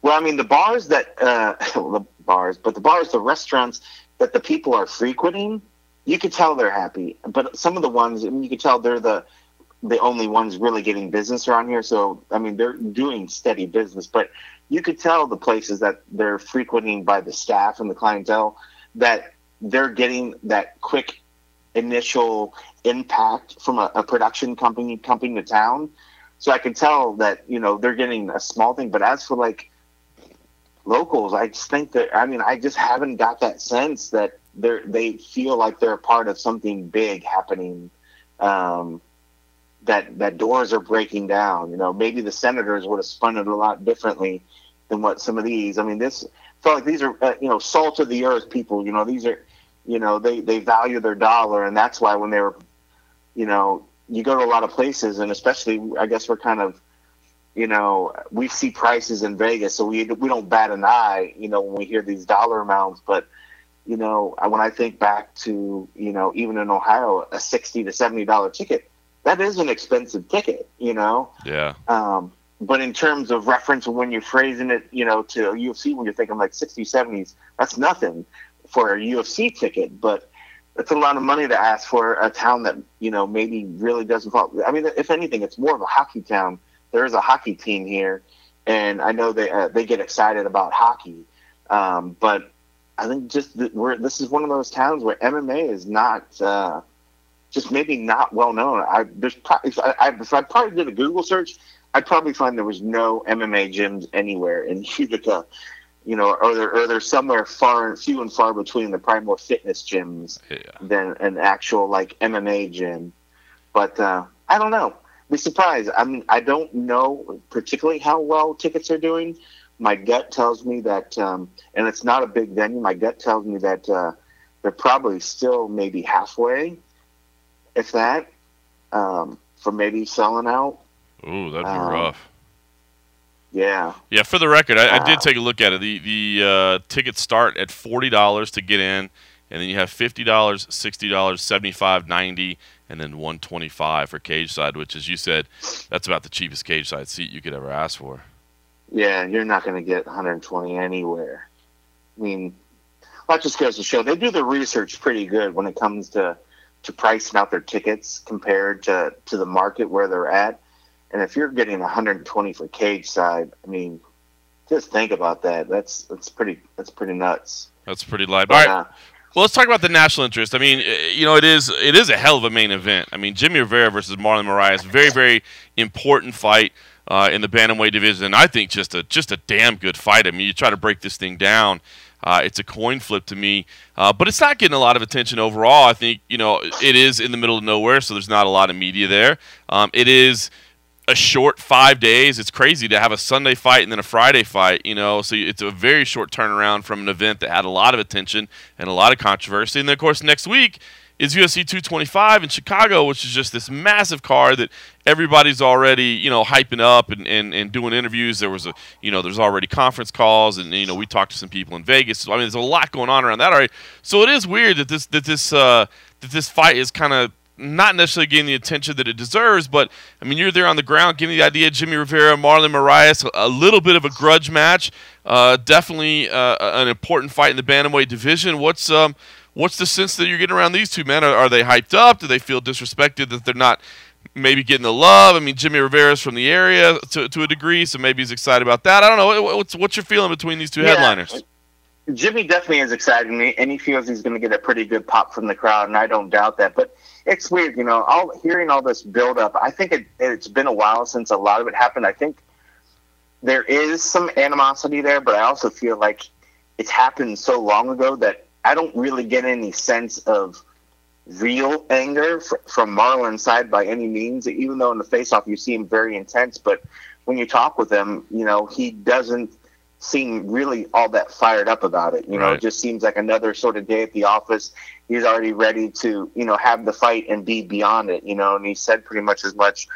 Well, I mean, the bars that uh, the bars, but the bars, the restaurants that the people are frequenting, you could tell they're happy. But some of the ones, I mean, you could tell they're the the only ones really getting business around here. So, I mean, they're doing steady business. But you could tell the places that they're frequenting by the staff and the clientele that they're getting that quick initial impact from a, a production company coming to town. So I can tell that you know they're getting a small thing. But as for like locals, I just think that I mean I just haven't got that sense that they're they feel like they're a part of something big happening. Um, that that doors are breaking down. You know, maybe the senators would have spun it a lot differently than what some of these. I mean, this felt like these are uh, you know salt of the earth people. You know, these are you know they they value their dollar, and that's why when they were, you know, you go to a lot of places, and especially I guess we're kind of you know, we see prices in Vegas, so we we don't bat an eye, you know, when we hear these dollar amounts. But you know, when I think back to you know, even in Ohio, a sixty to seventy dollar ticket, that is an expensive ticket, you know. Yeah. Um, but in terms of reference, when you're phrasing it, you know, to a UFC, when you're thinking like 60s, 70s, that's nothing for a UFC ticket. But it's a lot of money to ask for a town that, you know, maybe really doesn't fall. I mean, if anything, it's more of a hockey town. There is a hockey team here. and I know they uh, they get excited about hockey, um, but I think just we're this is one of those towns where MMA is not uh, just maybe not well known. I there's pro- if I, I if I probably did a Google search, I'd probably find there was no MMA gyms anywhere in Utica. You know, or there or there's somewhere far few and far between the probably more fitness gyms Yeah. than an actual like MMA gym. But uh, I don't know. Be surprised. I mean, I don't know particularly how well tickets are doing. My gut tells me that, um, and it's not a big venue. My gut tells me that uh, they're probably still maybe halfway, if that, um, for maybe selling out. Ooh, that'd be Um, rough. Yeah, Yeah, for the record, I, I did take a look at it. The the uh, tickets start at forty dollars to get in, and then you have fifty dollars, sixty dollars, seventy five, ninety, and then one twenty five for cage side, which, as you said, that's about the cheapest cage side seat you could ever ask for. yeah. You're not going to get 120 anywhere. I mean, that just goes to show they do the research pretty good when it comes to to pricing out their tickets compared to to the market where they're at. And if you're getting 120 for cage side, I mean, just think about that. That's that's pretty that's pretty nuts. That's pretty light. All right, Uh, Well, let's talk about the national interest. I mean, eh, you know, it is it is a hell of a main event. I mean, Jimmy Rivera versus Marlon Moraes, very very important fight uh, in the bantamweight division. I think just a just a damn good fight. I mean, you try to break this thing down. Uh, it's a coin flip to me, uh, but it's not getting a lot of attention overall. I think you know it is in the middle of nowhere, so there's not a lot of media there. Um, it is a short five days. It's crazy to have a Sunday fight and then a Friday fight, you know. So it's a very short turnaround from an event that had a lot of attention and a lot of controversy. And then, of course, next week is UFC 225 in Chicago, which is just this massive card that everybody's already, you know, hyping up and, and, and doing interviews. There was a, you know, there's already conference calls, and you know, we talked to some people in Vegas. So, I mean, there's a lot going on around that already. So it is weird that this that this uh, that this fight is kind of not necessarily getting the attention that it deserves, but I mean, you're there on the ground, giving the idea. Jimmy Rivera, Marlon Moraes, a little bit of a grudge match. Uh, definitely uh, an important fight in the bantamweight division. What's um, what's the sense that you're getting around these two men? Are, are they hyped up? Do they feel disrespected that they're not maybe getting the love? I mean, Jimmy Rivera's from the area to, to a degree, so maybe he's excited about that. I don't know. What's what's your feeling between these two Yeah. headliners? Jimmy definitely is excited, and he, feels he's going to get a pretty good pop from the crowd, and I don't doubt that. But it's weird, you know, all hearing all this build up. I think it, it's been a while since a lot of it happened. I think there is some animosity there, but I also feel like it's happened so long ago that I don't really get any sense of real anger fr- from Marlon's side by any means. Even though in the face-off you see him very intense, but when you talk with him, you know he doesn't seem really all that fired up about it. You know, Right. it just seems like another sort of day at the office. He's already ready to, you know, have the fight and be beyond it. You know, and he said pretty much as much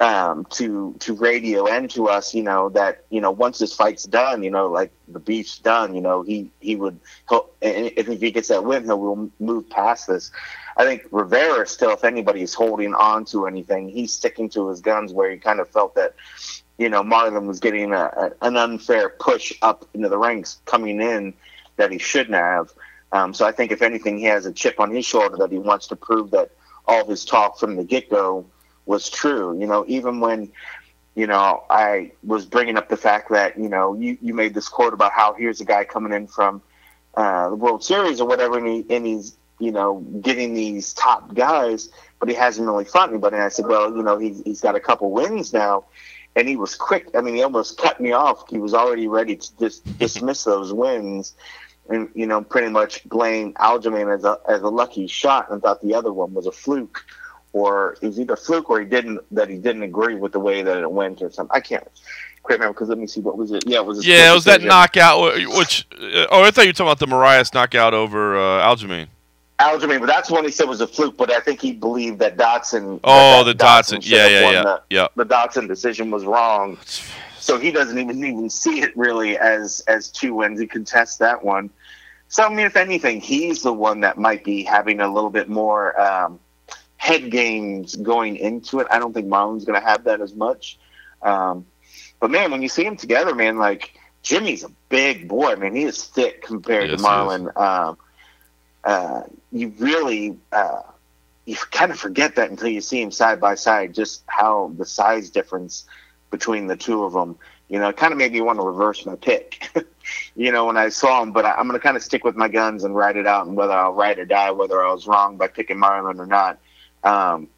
um, to to radio and to us, you know, that you know once this fight's done, you know, like the beef's done, you know, he he would he'll, and if he gets that win, he'll move past this. I think Rivera still, if anybody's holding on to anything, he's sticking to his guns. Where he kind of felt that, you know, Marlon was getting a, a, an unfair push up into the ranks coming in that he shouldn't have. Um, so I think if anything, he has a chip on his shoulder that he wants to prove that all his talk from the get go was true. You know, even when, you know, I was bringing up the fact that, you know, you, you made this quote about how here's a guy coming in from uh, the World Series or whatever, and, he, and he's, you know, getting these top guys, but he hasn't really fought anybody. And I said, well, you know, he's, he's got a couple wins now. And he was quick. I mean, he almost cut me off. He was already ready to dis- dismiss those wins and, you know, pretty much blame Aljamain as a, as a lucky shot and thought the other one was a fluke or it was either fluke or he didn't that he didn't agree with the way that it went or something. I can't quite remember because let me see what was it. Yeah, it was. A Yeah, it was that knockout, which. Uh, oh, I thought you were talking about the Moraes knockout over uh, Aljamain. Aljamain, but that's one he said was a fluke. But I think he believed that Dodson. Oh, that the Dodson. should Yeah, yeah, yeah. The, Yeah. the Dodson decision was wrong, so he doesn't even even see it really as as two wins. He contests that one. So I mean, if anything, he's the one that might be having a little bit more um, head games going into it. I don't think Marlon's going to have that as much. Um, but man, when you see them together, man, like Jimmy's a big boy. I mean, he is thick compared Yes, to Marlon. Um, uh, you really uh, you kind of forget that until you see him side by side, just how the size difference between the two of them. You know, it kind of made me want to reverse my pick. you know, when I saw him, but I, I'm going to kind of stick with my guns and ride it out, and whether I'll ride or die, whether I was wrong by picking Marlon or not. Um,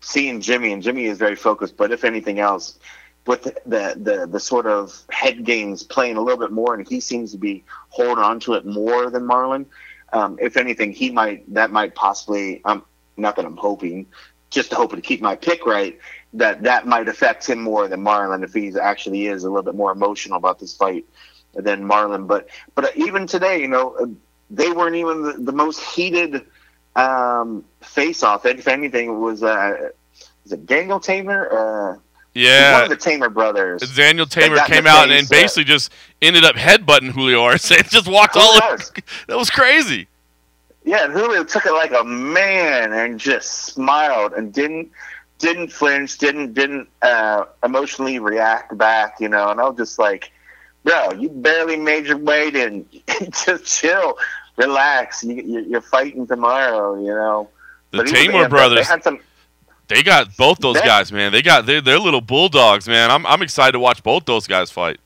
seeing Jimmy, and Jimmy is very focused, but if anything else, with the, the the sort of head games playing a little bit more, and he seems to be holding on to it more than Marlon. Um, if anything, he might that might possibly. Um, not that I'm hoping, just hoping to keep my pick right. That that might affect him more than Marlon if he actually is a little bit more emotional about this fight than Marlon. But but even today, you know, they weren't even the, the most heated um, face off. If anything, it was uh, is it Daniel Teymur? Uh, Yeah. one of the Teymur brothers. Daniel Teymur came out and, basically just ended up headbutting Julio Arce. And just walked all over. That was crazy. Yeah, and Julio took it like a man and just smiled and didn't didn't flinch, didn't didn't uh, emotionally react back, you know. And I was just like, bro, you barely made your weight and just chill, relax. You, you're fighting tomorrow, you know. The But Teymur they- brothers, they had some. they got both those That- guys, man. They got they're, they're little bulldogs, man. I'm I'm excited to watch both those guys fight.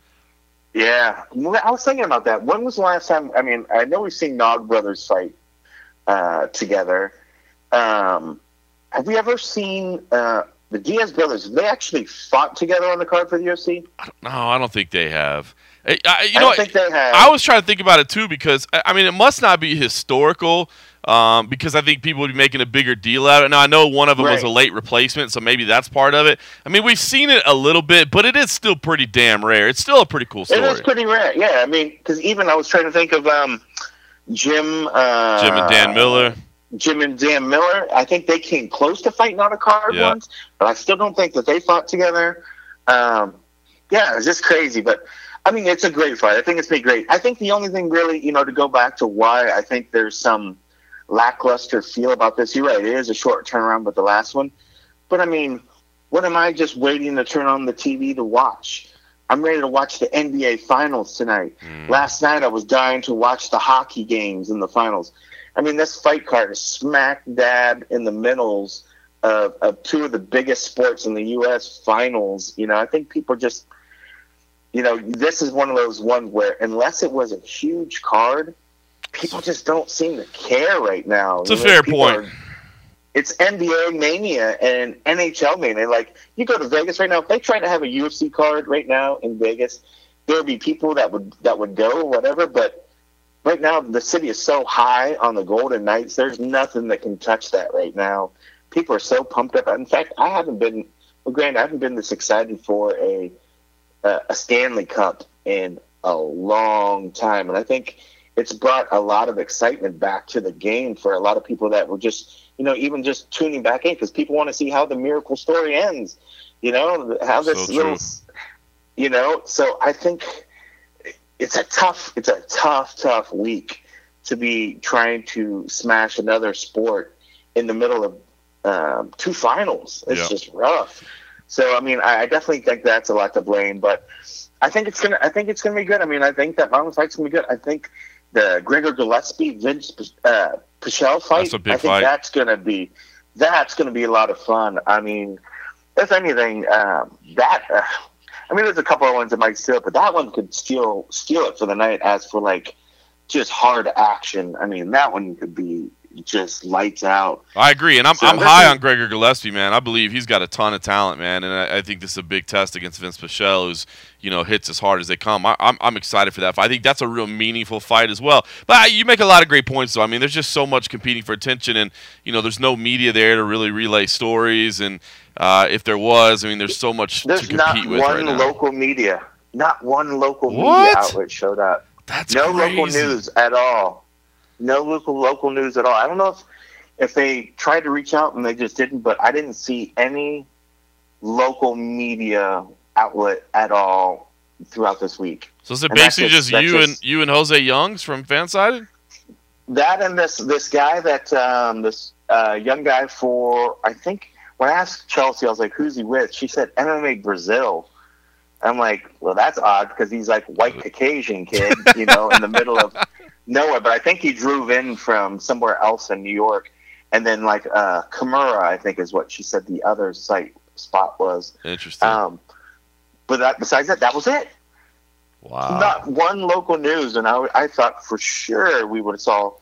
Yeah, I was thinking about that. When was the last time? I mean, I know we've seen Nog brothers fight uh, together. Um, have we ever seen uh, the Diaz brothers? Have they actually fought together on the card for the UFC? No, I don't think they have. I, I, you I know, don't think they have. I was trying to think about it too because I mean it must not be historical um, because I think people would be making a bigger deal out of it. Now I know one of them was a late replacement, so maybe that's part of it. I mean we've seen it a little bit, but it is still pretty damn rare. It's still a pretty cool It story. is pretty rare. Yeah, I mean, because even I was trying to think of um, Jim. Uh, Jim and Dan Miller. Jim and Dan Miller. I think they came close to fighting on a card Yeah. once, but I still don't think that they fought together. Um, yeah, it's just crazy. But I mean, it's a great fight. I think it's been great. I think the only thing really, you know, to go back to why I think there's some lackluster feel about this. You're right. It is a short turnaround, but the last one. But I mean, what am I just waiting to turn on the TV to watch? I'm ready to watch the NBA finals tonight. Mm. Last night I was dying to watch the hockey games in the finals. I mean, this fight card is smack dab in the middles of, of two of the biggest sports in the U.S. finals. You know, I think people just, you know, this is one of those ones where unless it was a huge card, people just don't seem to care right now. It's a know, fair point. are- it's NBA mania and NHL mania. Like you go to Vegas right now, if they try to have a UFC card right now in Vegas, there would be people that would that would go or whatever. But right now, the city is so high on the Golden Knights. There's nothing that can touch that right now. People are so pumped up. In fact, I haven't been. Well, granted, I haven't been this excited for a a, a Stanley Cup in a long time, and I think it's brought a lot of excitement back to the game for a lot of people that were just, you know, even just tuning back in because people want to see how the miracle story ends. You know, how this So little, you know. So I think it's a tough, it's a tough, tough week to be trying to smash another sport in the middle of um, two finals. It's Yeah. just rough. So I mean, I, I definitely think that's a lot to blame, but I think it's gonna. I think it's gonna be good. I mean, I think that Marlon fight's gonna be good. I think the Gregor Gillespie Vince uh, Pichel fight. That's a big I think fight. that's gonna be that's gonna be a lot of fun. I mean, if anything, um, that. Uh, I mean, there's a couple of ones that might steal it, but that one could steal steal it for the night. As for like just hard action, I mean, that one could be just lights out. I agree, and I'm, So I'm high on Gregor Gillespie, man. I believe he's got a ton of talent, man, and I, I think this is a big test against Vince Pichel, who's you know hits as hard as they come. I, I'm I'm excited for that. I think that's a real meaningful fight as well. But I, you make a lot of great points, though. I mean, there's just so much competing for attention, and you know, there's no media there to really relay stories, and uh, if there was, I mean, there's so much There's to not compete with one right now. local media, not one local media outlet showed up. That's no crazy. local news at all. No local local news at all. I don't know if if they tried to reach out and they just didn't, but I didn't see any local media outlet at all throughout this week. So is it And basically just- just, you and you and Jose Youngs from Fansided? That and this this guy that um, this uh, young guy for I think when I asked Chelsea, I was like, "Who's he with?" She said MMA Brazil. I'm like, well, that's odd because he's like white Caucasian kid, you know, in the middle of nowhere. But I think he drove in from somewhere else in New York, and then like uh, Kimura, I think is what she said the other site spot was. Interesting. Um, but that, besides that, that was it. Wow. Not one local news, and I, I thought for sure we would have saw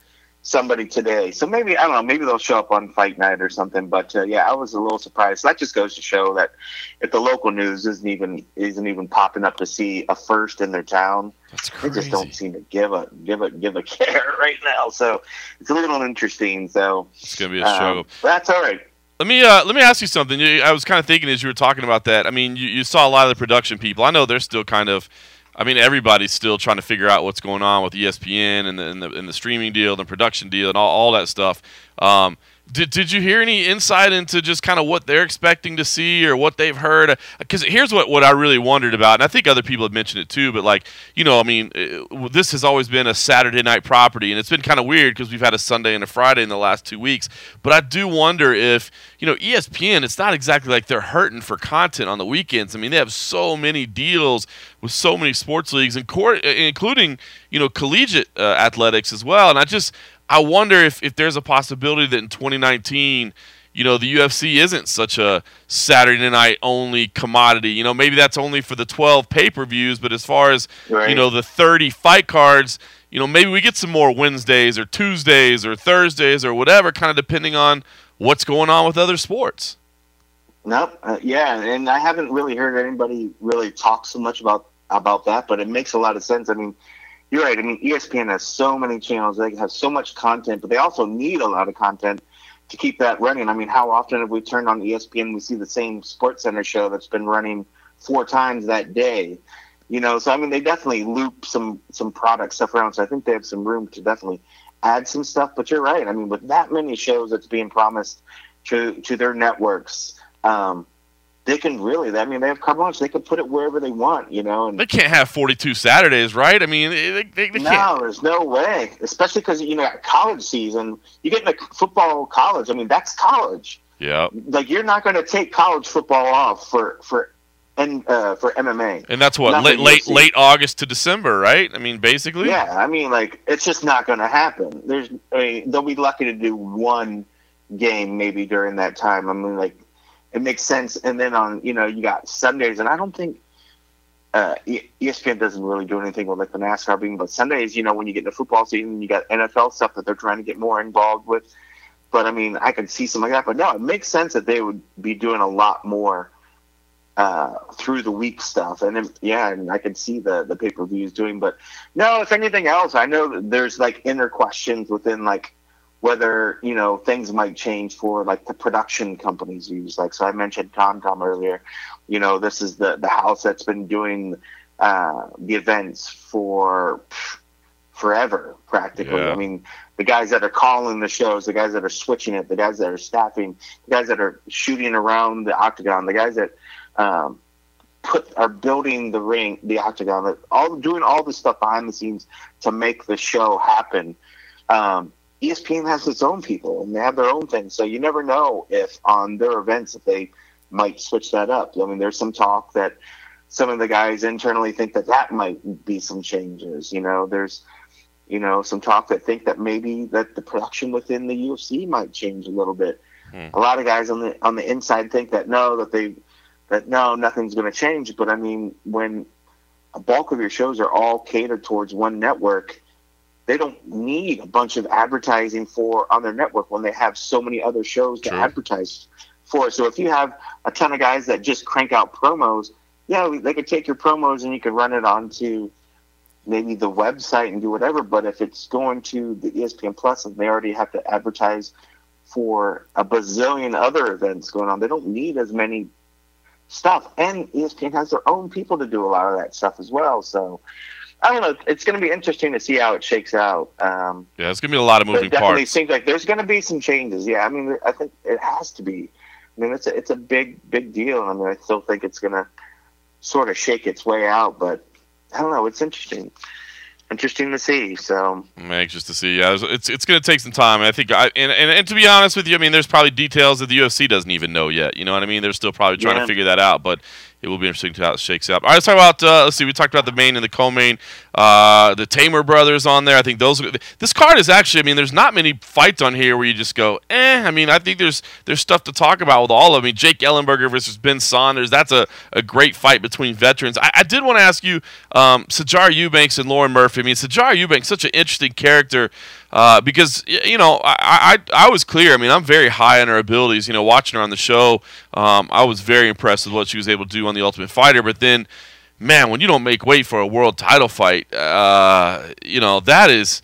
somebody today. So maybe I don't know. Maybe they'll show up on fight night or something. But uh, yeah, I was a little surprised. That just goes to show that if the local news isn't even isn't even popping up to see a first in their town, That's they just don't seem to give a give a give a care right now. So it's a little interesting. So It's gonna be a um, struggle. that's all right. Let me uh, let me ask you something. I was kind of thinking as you were talking about that. I mean, you, you saw a lot of the production people. I know they're still kind of. I mean, everybody's still trying to figure out what's going on with ESPN and the and the, and the streaming deal, the production deal, and all, all that stuff. Um, did, did you hear any insight into just kind of what they're expecting to see or what they've heard? Because here's what, what I really wondered about, and I think other people have mentioned it too, but like, you know, I mean, uh, this has always been a Saturday night property, and it's been kind of weird because we've had a Sunday and a Friday in the last two weeks. But I do wonder if, you know, ESPN, it's not exactly like they're hurting for content on the weekends. I mean, they have so many deals with so many sports leagues, and cor- including, you know, collegiate uh, athletics as well. And I just, I wonder if, if there's a possibility that in 2019, you know, the UFC isn't such a Saturday night only commodity. You know, maybe that's only for the 12 pay per views, but as far as, you know, the 30 fight cards, you know, maybe we get some more Wednesdays or Tuesdays or Thursdays or whatever, kind of depending on what's going on with other sports. Nope. Uh, yeah, and I haven't really heard anybody really talk so much about about that, but it makes a lot of sense. I mean, you're right. I mean, ESPN has so many channels; they have so much content, but they also need a lot of content to keep that running. I mean, how often have we turned on ESPN? We see the same Sports Center show that's been running four times that day. You know, so I mean, they definitely loop some some product stuff around. So I think they have some room to definitely add some stuff. But you're right. I mean, with that many shows that's being promised to to their networks, um, they can really. I mean, they have carte blanche. They can put it wherever they want. You know, and They can't have 42 Saturdays, right? I mean, they, they, they no, can't. there's no way. Especially because you know, college season, you get in into football college. I mean, that's college. Yeah. Like you're not going to take college football off for for and uh, for MMA. And that's what late late late August to December, right? I mean, basically. Yeah, I mean, like it's just not going to happen. There's, I mean, they'll be lucky to do one game maybe during that time. I mean, like it makes sense. And then on, you know, you got Sundays, and I don't think uh, ESPN doesn't really do anything with like the NASCAR being, but Sundays, you know, when you get into football season, you got NFL stuff that they're trying to get more involved with. But I mean, I could see something like that. But no, it makes sense that they would be doing a lot more uh, through the week stuff. And then, yeah, and I could see the the pay per views doing. But no, if anything else, I know there's like inner questions within like whether you know things might change for like the production companies use. Like so, I mentioned TomTom earlier. You know, this is the the house that's been doing uh, the events for pff, forever, practically. Yeah. I mean, the guys that are calling the shows, the guys that are switching it, the guys that are staffing, the guys that are shooting around the octagon, the guys that um, put are building the ring, the octagon, that- all doing all the stuff behind the scenes to make the show happen. Um, ESPN has its own people and they have their own thing. so you never know if on their events if they might switch that up. I mean, there's some talk that some of the guys internally think that that might be some changes. You know, there's you know some talk that think that maybe that the production within the UFC might change a little bit. Hmm. A lot of guys on the on the inside think that no, that they that no, nothing's going to change. But I mean, when a bulk of your shows are all catered towards one network, they don't need a bunch of advertising for on their network when they have so many other shows to advertise for. So if you have a ton of guys that just crank out promos, yeah, they could take your promos and you could run it onto maybe the website and do whatever. But if it's going to the ESPN Plus and they already have to advertise for a bazillion other events going on, they don't need as many stuff. And ESPN has their own people to do a lot of that stuff as well. So I don't know. It's going to be interesting to see how it shakes out. Um, Yeah, it's gonna be a lot of moving it definitely parts. seems like there's going to be some changes. Yeah, I mean, I think it has to be. I mean, it's a, it's a big big deal. I mean, I still think it's going to sort of shake its way out, but I don't know. It's interesting, interesting to see. So I'm anxious to see. Yeah, it's it's, it's going to take some time. And I think, I, and, and and to be honest with you, I mean, there's probably details that the UFC doesn't even know yet. You know what I mean? They're still probably trying Yeah. to figure that out. But it will be interesting to how it shakes out. All right, let's talk about. Uh, let's see. We talked about the main and the co-main. Uh, the Teymur brothers on there. I think those. This card is actually. I mean, there's not many fights on here where you just go, eh. I mean, I think there's there's stuff to talk about with all of. them. I mean, Jake Ellenberger versus Ben Saunders. That's a, a great fight between veterans. I, I did want to ask you, um, Sijara Eubanks and Lauren Murphy. I mean, Sijara Eubanks, such an interesting character. Uh, because you know I, I I was clear. I mean I'm very high on her abilities. You know watching her on the show, um, I was very impressed with what she was able to do on the Ultimate Fighter. But then, man, when you don't make weight for a world title fight, uh, you know that is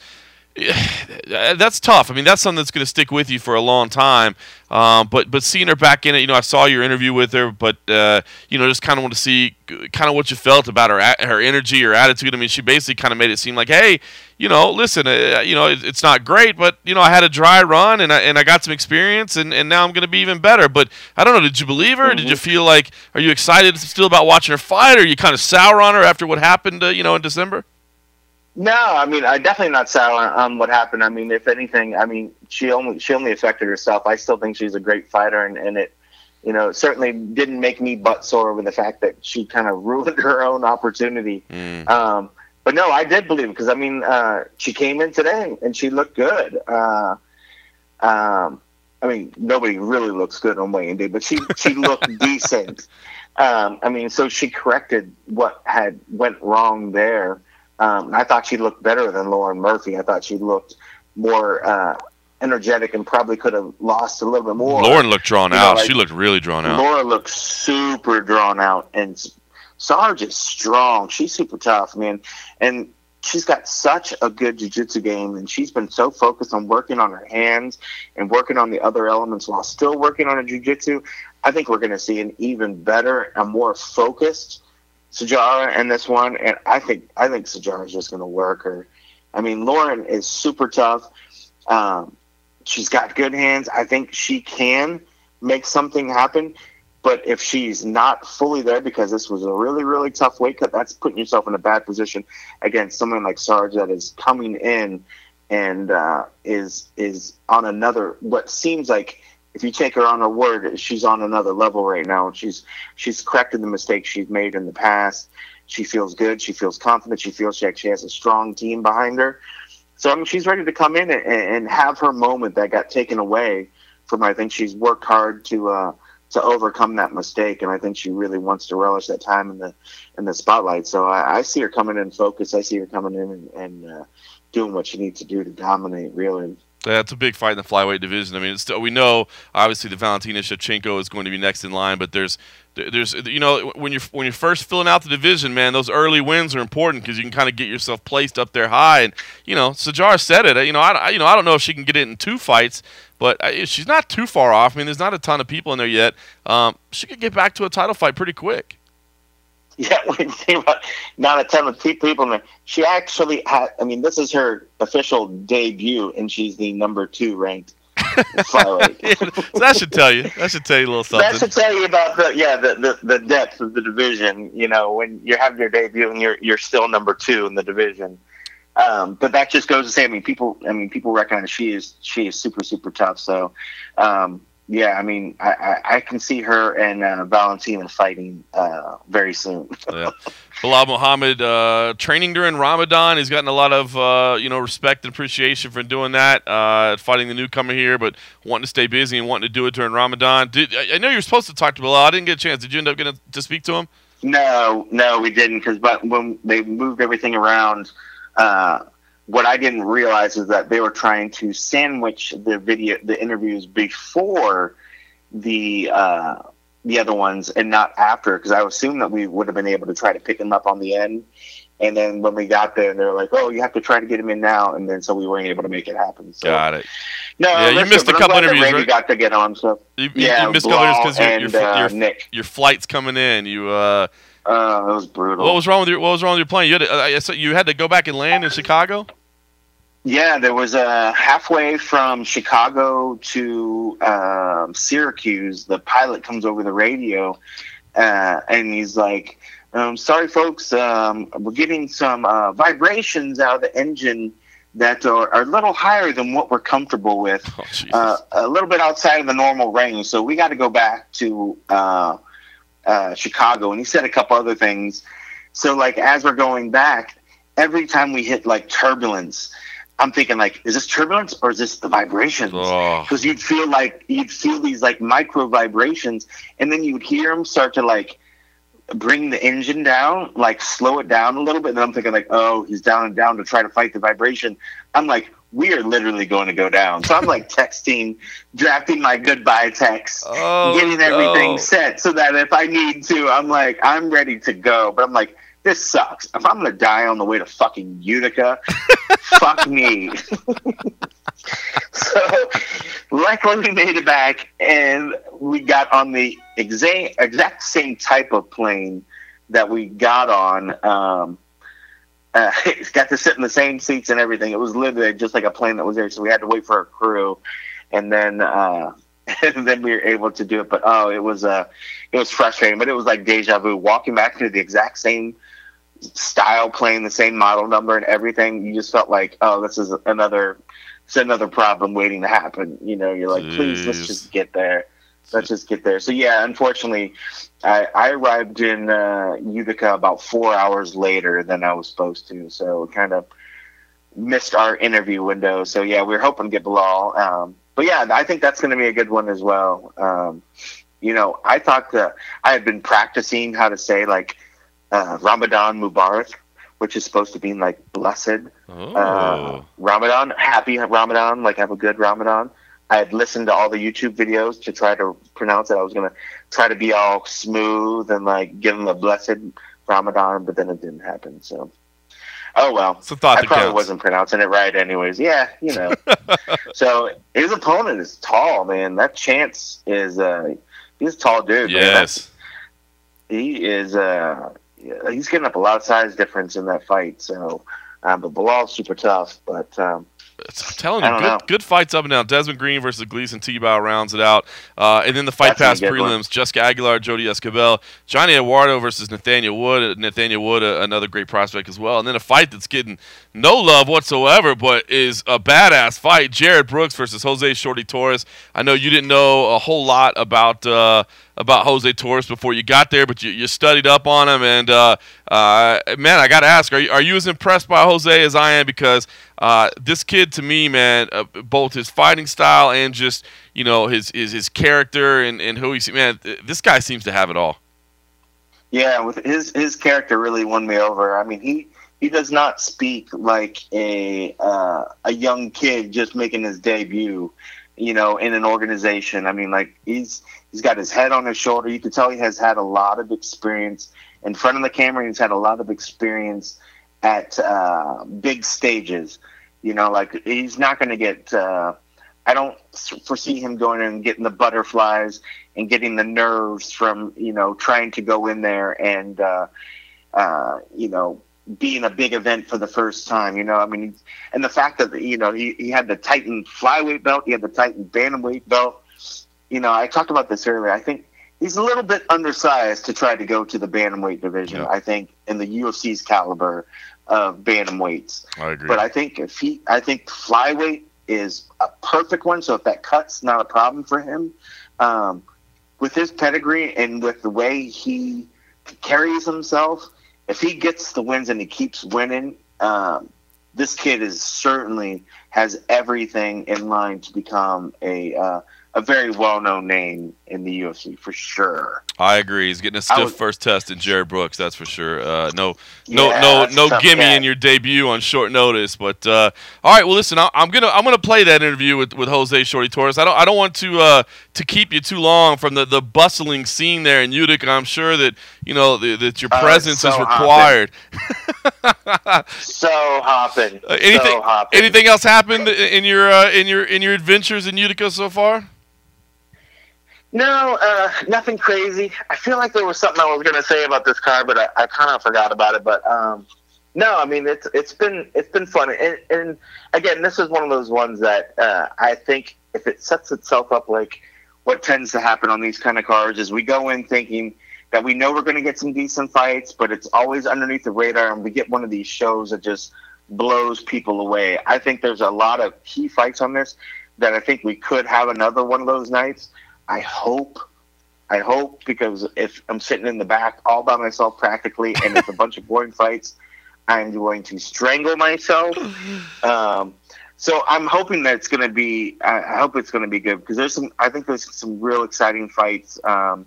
that's tough. I mean, that's something that's going to stick with you for a long time. Um, but but seeing her back in it, you know, I saw your interview with her, but uh, you know, just kind of want to see kind of what you felt about her her energy, her attitude. I mean, she basically kind of made it seem like, hey, you know, listen, uh, you know, it, it's not great, but you know, I had a dry run and I and I got some experience, and, and now I'm going to be even better. But I don't know, did you believe her? Mm-hmm. Did you mm-hmm. feel like, are you excited still about watching her fight, or are you kind of sour on her after what happened, uh, you know, in December? No, I mean, I definitely not sour on, on, what happened. I mean, if anything, I mean, she only she only affected herself. I still think she's a great fighter, and, and it, you know, certainly didn't make me butt sore over the fact that she kind of ruined her own opportunity. Mm. Um, but no, I did believe because I mean, uh, she came in today and she looked good. Uh, um, I mean, nobody really looks good on Weighing Day, but she she looked decent. Um, I mean, so she corrected what had went wrong there. Um, I thought she looked better than Lauren Murphy. I thought she looked more uh, energetic and probably could have lost a little bit more. Lauren looked drawn you out. Know, like, she looked really drawn out. Laura looked super drawn out, and Sarge is strong. She's super tough, man, and she's got such a good jiu-jitsu game and she's been so focused on working on her hands and working on the other elements while still working on her jiu-jitsu i think we're going to see an even better and more focused Sijara in this one, and I think I think Sijara is just going to work her. I mean, Lauren is super tough. Um, she's got good hands. I think she can make something happen. But if she's not fully there because this was a really, really tough weight cut, that's putting yourself in a bad position against someone like Sarge that is coming in and uh, is is on another what seems like if you take her on her word, she's on another level right now. She's she's corrected the mistakes she's made in the past. She feels good. She feels confident. She feels she actually has a strong team behind her. So I mean, she's ready to come in and, and have her moment that got taken away from her. I think she's worked hard to uh, to overcome that mistake, and I think she really wants to relish that time in the in the spotlight. So I, I see her coming in focus. I see her coming in and, and uh, doing what she needs to do to dominate. Really. That's a big fight in the flyweight division. I mean, still, we know obviously the Valentina Shevchenko is going to be next in line, but there's there's you know when you're when you're first filling out the division, man, those early wins are important because you can kind of get yourself placed up there high. And you know, Sarge said it. You know, I you know I don't know if she can get it in two fights, but she's not too far off. I mean, there's not a ton of people in there yet. Um, she could get back to a title fight pretty quick. Yeah, when you think about not a ton of people in there, she actually had. I mean, this is her official debut, and she's the number two ranked flyweight. yeah, so that should tell you. That should tell you a little something. That should tell you about the yeah the, the, the depth of the division. You know, when you have your debut and you're you're still number two in the division. Um, but that just goes to say, I mean, people. I mean, people recognize she is she is super super tough. So, um, yeah, I mean, I, I, I, can see her and uh, Valentina fighting uh, very soon. yeah. Belal Muhammad uh, training during Ramadan. He's gotten a lot of uh, you know respect and appreciation for doing that, uh, fighting the newcomer here, but wanting to stay busy and wanting to do it during Ramadan. Did, I know you were supposed to talk to Belal. I didn't get a chance. Did you end up getting to speak to him? No, no, we didn't because but when they moved everything around uh, what I didn't realize is that they were trying to sandwich the video, the interviews before the uh, the other ones and not after, because I assumed that we would have been able to try to pick them up on the end. And then when we got there, they were like, "Oh, you have to try to get him in now," and then so we weren't able to make it happen. So, got it. No, yeah, you missed a couple interviews. Right? got to get on. So you, you, yeah, you missed a couple interviews because your, your, uh, your, your flight's coming in. You uh, uh, it was brutal. What was wrong with your What was wrong with your plane? You had to, uh, you had to go back and land in Chicago. Yeah, there was a halfway from Chicago to um, Syracuse. The pilot comes over the radio, uh, and he's like, um, "Sorry, folks, um, we're getting some uh, vibrations out of the engine." That are, are, a little higher than what we're comfortable with, oh, uh, a little bit outside of the normal range. So we got to go back to uh, uh, Chicago, and he said a couple other things. So like as we're going back, every time we hit like turbulence, I'm thinking like, is this turbulence or is this the vibrations? Oh. Because you'd feel like you'd feel these like micro vibrations, and then you'd hear them start to like bring the engine down, like slow it down a little bit. And then I'm thinking like, oh, he's down and down to try to fight the vibration. I'm like, we are literally going to go down. So I'm like texting, drafting my goodbye text, Oh, getting everything no. set so that if I need to, I'm like, I'm ready to go. But I'm like, this sucks. If I'm gonna die on the way to fucking Utica, fuck me. so luckily we made it back and we got on the exact exact same type of plane that we got on. Um, uh, it's got to sit in the same seats and everything. It was literally just like a plane that was there. So we had to wait for a crew, and then uh, and then we were able to do it. But oh, it was uh, it was frustrating. But it was like deja vu. Walking back to the exact same style plane, the same model number, and everything. You just felt like, oh, this is another, it's another problem waiting to happen. You know, you're like, please, let's just get there. Let's just get there. So yeah, unfortunately, I, I arrived in uh, Utica about four hours later than I was supposed to. So kind of missed our interview window. So yeah, we were hoping to get Belal. Um, but yeah, I think that's going to be a good one as well. Um, you know, I thought that I had been practicing how to say like uh, Ramadan Mubarak, which is supposed to mean like blessed Oh. uh, Ramadan, happy Ramadan, like have a good Ramadan. I had listened to all the YouTube videos to try to pronounce it. I was gonna try to be all smooth and like give them a blessed Ramadan, but then it didn't happen. So, oh well. It's a thought I probably counts. wasn't pronouncing it right, anyways. Yeah, you know. so his opponent is tall, man. That Chance is uh, he's a tall dude. man. Yes. he is. Uh, he's getting up a lot of size difference in that fight. So, um, but Belal's super tough. But um, I'm telling you, good, know. good fights up and down. Desmond Green versus Gleison Tibau rounds it out. Uh, and then the fight That's pass good one. prelims, Jessica Aguilar, Jodie Esquibel, Johnny Eduardo versus Nathaniel Wood. Nathaniel Wood, uh, another great prospect as well. And then a fight that's getting no love whatsoever, but is a badass fight. Jared Brooks versus Jose Shorty Torres. I know you didn't know a whole lot about uh, about Jose Torres before you got there, but you, you studied up on him. And uh, uh, man, I got to ask, are you, are you as impressed by Jose as I am? Because uh, this kid, to me, man, uh, both his fighting style and just you know his his, his character and, and who he's man, this guy seems to have it all. yeah, with his his character really won me over. I mean, he he does not speak like a uh, a young kid just making his debut. You know, in an organization. I mean, like he's he's got his head on his shoulder. You can tell he has had a lot of experience in front of the camera. He's had a lot of experience at uh, big stages. You know, like he's not going to get. Uh, I don't foresee him going and getting the butterflies and getting the nerves from you know trying to go in there and uh, uh, you know being a big event for the first time. You know, I mean, and the fact that you know he, he had the Titan flyweight belt, he had the Titan bantamweight belt. You know, I talked about this earlier. I think he's a little bit undersized to try to go to the bantamweight division. Yeah. I think in the UFC's caliber of bantamweights. I agree. But I think if he, I think flyweight is a perfect one. So if that cut's not a problem for him, um, with his pedigree and with the way he carries himself, if he gets the wins and he keeps winning, um, this kid is certainly has everything in line to become a uh, a very well known name in the UFC for sure. I agree. He's getting a stiff was- first test in Jared Brooks, that's for sure. Uh, no, no, Yeah, no, no gimme cat. in your debut on short notice. But uh, all right, well, listen, I, I'm gonna I'm gonna play that interview with, with Jose Shorty Torres. I don't I don't want to uh, to keep you too long from the, the bustling scene there in Utica. I'm sure that you know th- that your Oh, presence so is hopping. required. So hopping, Uh, anything so hopping. anything else happened in your uh, in your in your adventures in Utica so far? No, uh, nothing crazy. I feel like there was something I was going to say about this car, but I, I kind of forgot about it. But um, no, I mean it's it's been it's been fun, and, and again, this is one of those ones that uh, I think if it sets itself up like what tends to happen on these kind of cars is we go in thinking that we know we're going to get some decent fights, but it's always underneath the radar, and we get one of these shows that just blows people away. I think there's a lot of key fights on this that I think we could have another one of those nights. I hope I hope because if I'm sitting in the back all by myself practically, and it's a bunch of boring fights, I'm going to strangle myself. Um, so I'm hoping that it's going to be. I hope it's going to be good because there's some. I think there's some real exciting fights. Um,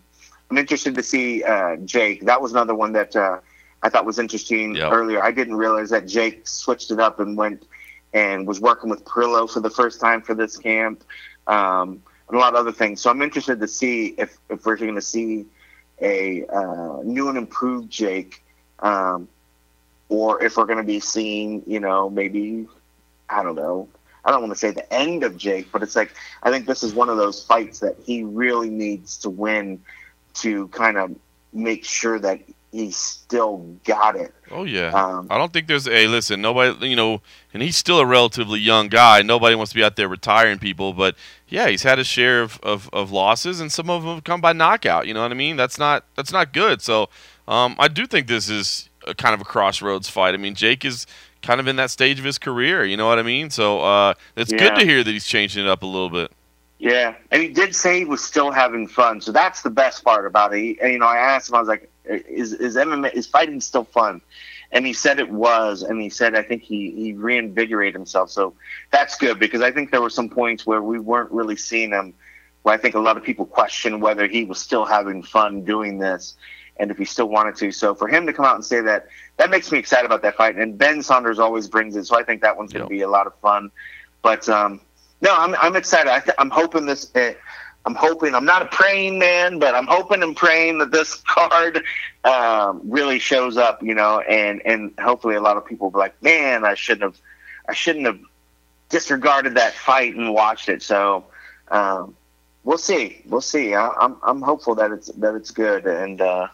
I'm interested to see uh, Jake. That was another one that uh, I thought was interesting Yep. earlier. I didn't realize that Jake switched it up and went and was working with Parillo for the first time for this camp, um, and a lot of other things. So I'm interested to see if if we're going to see a uh, new and improved Jake, um, or if we're going to be seeing, you know, maybe I don't know. I don't want to say the end of Jake, but it's like I think this is one of those fights that he really needs to win to kind of make sure that he still got it. Oh yeah. Um, I don't think there's a listen. Nobody, you know, and he's still a relatively young guy. Nobody wants to be out there retiring people, but yeah, he's had a share of, of, of losses, and some of them have come by knockout. You know what I mean? That's not that's not good. So um, I do think this is a kind of a crossroads fight. I mean, Jake is kind of in that stage of his career. You know what I mean? So uh, it's good to hear that he's changing it up a little bit. Yeah, and he did say he was still having fun, so that's the best part about it. He, and, you know, I asked him, I was like, "Is is MMA is fighting still fun?" And he said it was, and he said I think he he reinvigorated himself. So that's good because I think there were some points where we weren't really seeing him. Where I think a lot of people questioned whether he was still having fun doing this, and if he still wanted to. So for him to come out and say that, that makes me excited about that fight. And Ben Saunders always brings it, so I think that one's going to be a lot of fun. But um, no, I'm I'm excited. I I'm hoping this. Uh, I'm hoping. I'm not a praying man, but I'm hoping and praying that this card um, really shows up. You know, and and hopefully a lot of people will be like, man, I shouldn't have, I shouldn't have disregarded that fight and watched it. So um, we'll see. We'll see. I, I'm I'm hopeful that it's that it's good and. Uh,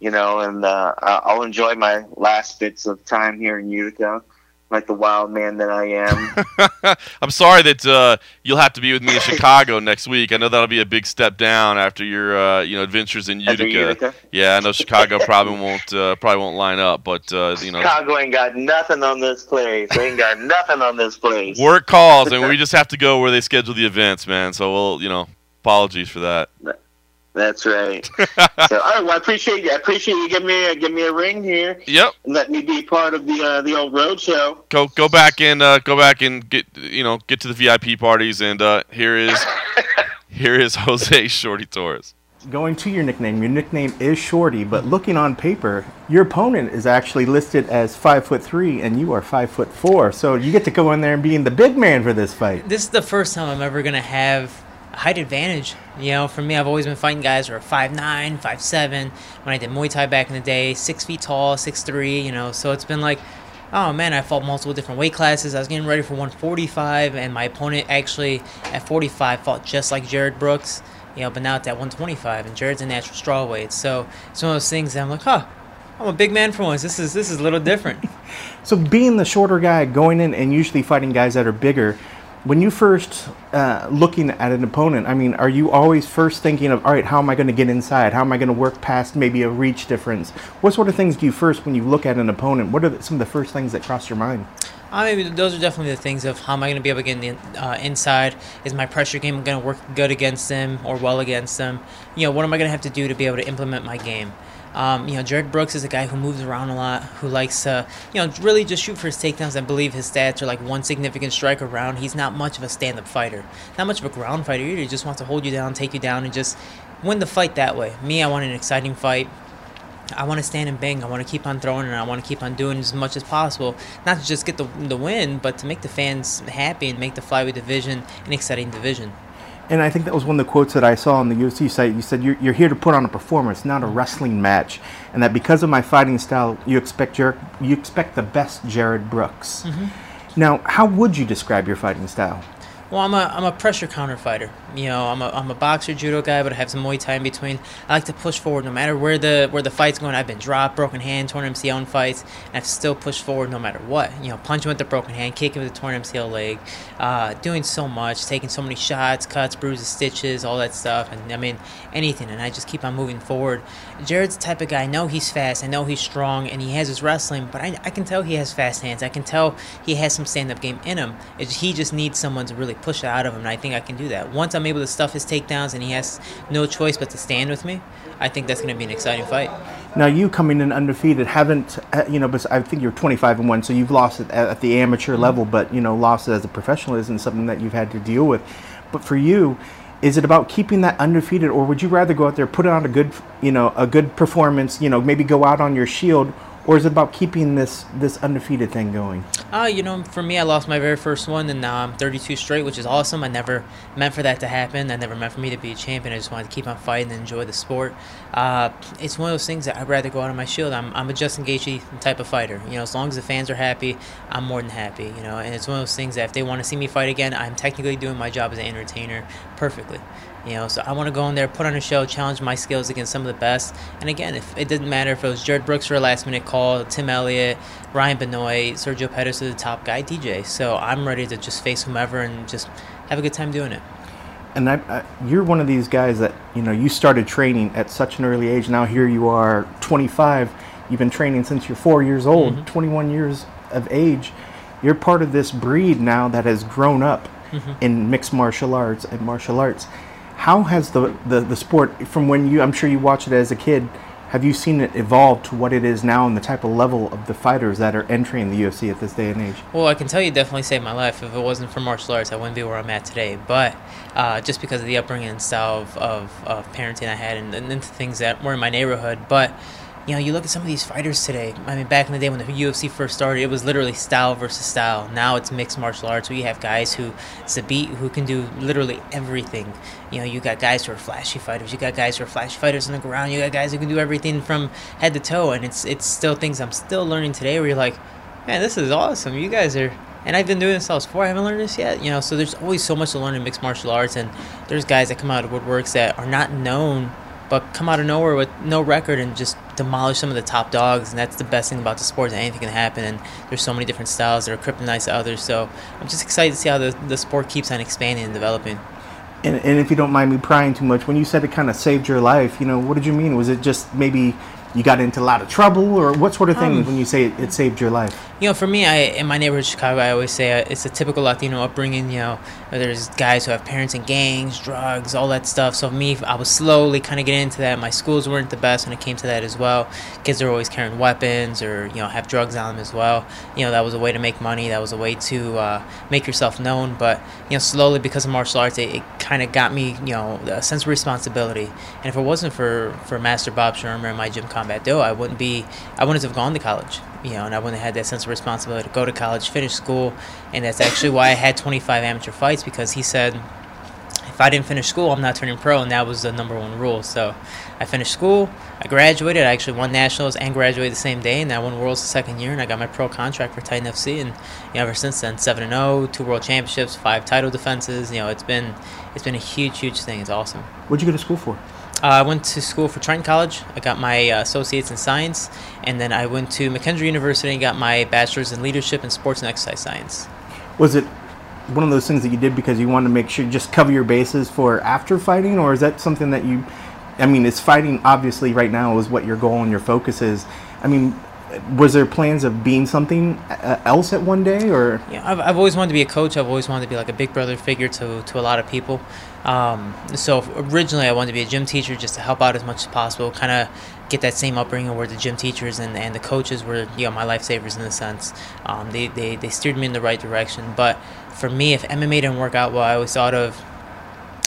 you know, and uh, I'll enjoy my last bits of time here in Utica, like the wild man that I am. I'm sorry that uh, you'll have to be with me in Chicago next week. I know that'll be a big step down after your uh, you know adventures in Utica. Utica? Yeah, I know Chicago probably won't uh, probably won't line up, but uh, you know Chicago ain't got nothing on this place. They ain't got nothing on this place. work calls, and we just have to go where they schedule the events, man. So we'll you know apologies for that. That's right. so, all right. Well, I appreciate you. I appreciate you giving me a, give me a ring here Yep, and let me be part of the uh, the old road show. go go back and uh, go back and get you know get to the VIP parties, and uh, here is here is Jose Shorty Torres. Going to your nickname, your nickname is Shorty, but looking on paper, your opponent is actually listed as five foot three, and you are five foot four. So you get to go in there and being the big man for this fight. this is the first time I'm ever gonna have a height advantage. You know, for me, I've always been fighting guys who are 5'9", 5'7". When I did Muay Thai back in the day, six feet tall, six three. You know, so it's been like, oh man, I fought multiple different weight classes. I was getting ready for 145, and my opponent actually at 45 fought just like Jared Brooks. You know, but now it's at 125, and Jared's a natural strawweight. So it's one of those things that I'm like, huh. I'm a big man for once. This is this is a little different. So being the shorter guy, going in and usually fighting guys that are bigger, when you first uh, looking at an opponent, I mean, are you always first thinking of, all right, how am I going to get inside? How am I going to work past maybe a reach difference? What sort of things do you first when you look at an opponent? What are the, some of the first things that cross your mind? I mean, those are definitely the things of how am I going to be able to get in the uh, inside? Is my pressure game going to work good against them or well against them? You know, what am I going to have to do to be able to implement my game? Um, you know, Jared Brooks is a guy who moves around a lot, who likes to, you know, really just shoot for his takedowns. I believe his stats are like one significant strike around. He's not much of a stand-up fighter, not much of a ground fighter either. He just wants to hold you down, take you down, and just win the fight that way. Me, I want an exciting fight. I want to stand and bang. I want to keep on throwing and I want to keep on doing as much as possible. Not to just get the, the win, but to make the fans happy and make the flyweight division an exciting division. And I think that was one of the quotes that I saw on the UFC site. You said you're, you're here to put on a performance, not a wrestling match, and that because of my fighting style, you expect Jer- you expect the best Jared Brooks. Mm-hmm. Now, how would you describe your fighting style? Well, I'm a, I'm a pressure counter fighter. You know, I'm a, I'm a boxer, judo guy, but I have some Muay Thai in between. I like to push forward no matter where the where the fight's going. I've been dropped, broken hand, torn MCL in fights, and I've still pushed forward no matter what. You know, punching with the broken hand, kicking with the torn MCL leg, uh, doing so much, taking so many shots, cuts, bruises, stitches, all that stuff. And I mean, anything. And I just keep on moving forward. Jared's the type of guy, I know he's fast, I know he's strong, and he has his wrestling, but I, I can tell he has fast hands. I can tell he has some stand up game in him. It's, he just needs someone to really push it out of him, and I think I can do that. Once I'm able to stuff his takedowns and he has no choice but to stand with me, I think that's going to be an exciting fight. Now you coming in undefeated, haven't uh, you know? But I think you're 25 and one, so you've lost it at, at the amateur level, but you know, lost it as a professional isn't something that you've had to deal with. But for you, is it about keeping that undefeated, or would you rather go out there, put on a good, you know, a good performance, you know, maybe go out on your shield, or is it about keeping this this undefeated thing going? Uh, you know, for me, I lost my very first one, and now I'm 32 straight, which is awesome. I never meant for that to happen. I never meant for me to be a champion. I just wanted to keep on fighting and enjoy the sport. Uh, it's one of those things that I'd rather go out on my shield. I'm, I'm a Justin Gaethje type of fighter. You know, as long as the fans are happy, I'm more than happy. You know, and it's one of those things that if they want to see me fight again, I'm technically doing my job as an entertainer perfectly. You know, so I want to go in there, put on a show, challenge my skills against some of the best. And again, if it didn't matter if it was Jared Brooks for a last minute call, Tim Elliott, Ryan Benoit, Sergio Pettis is the top guy, DJ. So I'm ready to just face whomever and just have a good time doing it. And I, I, you're one of these guys that you know you started training at such an early age. Now here you are, 25. You've been training since you're four years old, Mm-hmm. 21 years of age. You're part of this breed now that has grown up Mm-hmm. in mixed martial arts and martial arts. How has the, the, the sport from when you I'm sure you watched it as a kid, have you seen it evolve to what it is now and the type of level of the fighters that are entering the UFC at this day and age? Well, I can tell you definitely saved my life. If it wasn't for martial arts, I wouldn't be where I'm at today. But uh, just because of the upbringing and style of, of, of parenting I had and, and things that were in my neighborhood. But, you know, you look at some of these fighters today. I mean, back in the day when the UFC first started, it was literally style versus style. Now it's mixed martial arts where you have guys who, beat who can do literally everything. You know, you got guys who are flashy fighters. You got guys who are flashy fighters on the ground. You got guys who can do everything from head to toe. And it's it's still things I'm still learning today where you're like, man, this is awesome. You guys are, and I've been doing this was four. I haven't learned this yet. You know, so there's always so much to learn in mixed martial arts, and there's guys that come out of woodworks that are not known, but come out of nowhere with no record and just demolish some of the top dogs. And that's the best thing about the sport. That anything can happen, and there's so many different styles that are kryptonite to others. So I'm just excited to see how the the sport keeps on expanding and developing. And, and if you don't mind me prying too much, when you said it kind of saved your life, you know, what did you mean? Was it just maybe you got into a lot of trouble, or what sort of thing Um, when you say it, it saved your life? You know, for me, I in my neighborhood, Chicago, I always say uh, it's a typical Latino upbringing. You know, there's guys who have parents in gangs, drugs, all that stuff. So me, I was slowly kind of getting into that. My schools weren't the best when it came to that as well. Kids are always carrying weapons or you know have drugs on them as well. You know, that was a way to make money. That was a way to uh, make yourself known. But you know, slowly because of martial arts, it, it kind of got me you know a sense of responsibility. And if it wasn't for for Master Bob Shermer and my gym combat do, I wouldn't be I wouldn't have gone to college you know, and I wouldn't have had that sense of responsibility to go to college, finish school, and that's actually why I had 25 amateur fights because he said if I didn't finish school, I'm not turning pro, and that was the number one rule. So I finished school, I graduated, I actually won nationals and graduated the same day, and I won worlds the second year, and I got my pro contract for Titan FC, and you know, ever since then, seven and 0, two world championships, five title defenses. You know, it's been it's been a huge, huge thing. It's awesome. What'd you go to school for? Uh, I went to school for Triton College. I got my uh, associates in science, and then I went to McKendree University and got my bachelor's in leadership and sports and exercise science. Was it one of those things that you did because you wanted to make sure just cover your bases for after fighting, or is that something that you? I mean, is fighting obviously right now is what your goal and your focus is. I mean, was there plans of being something uh, else at one day, or Yeah, I've, I've always wanted to be a coach. I've always wanted to be like a big brother figure to, to a lot of people. Um, so originally, I wanted to be a gym teacher just to help out as much as possible, kind of get that same upbringing where the gym teachers and, and the coaches were, you know, my lifesavers in a sense. Um, they, they, they steered me in the right direction. But for me, if MMA didn't work out well, I always thought of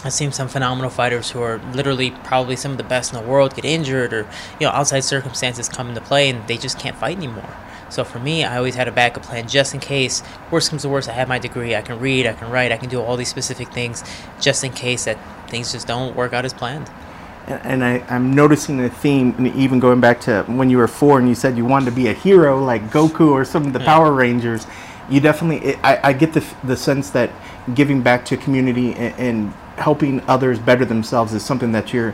I've seen some phenomenal fighters who are literally probably some of the best in the world get injured or you know outside circumstances come into play and they just can't fight anymore. So for me, I always had a backup plan just in case. Worst comes to worst, I have my degree. I can read, I can write, I can do all these specific things just in case that things just don't work out as planned. and, and I, I'm noticing a theme, and even going back to when you were four and you said you wanted to be a hero like Goku or some of the Power Rangers. You definitely, I, I get the the sense that giving back to community and, and helping others better themselves is something that you're,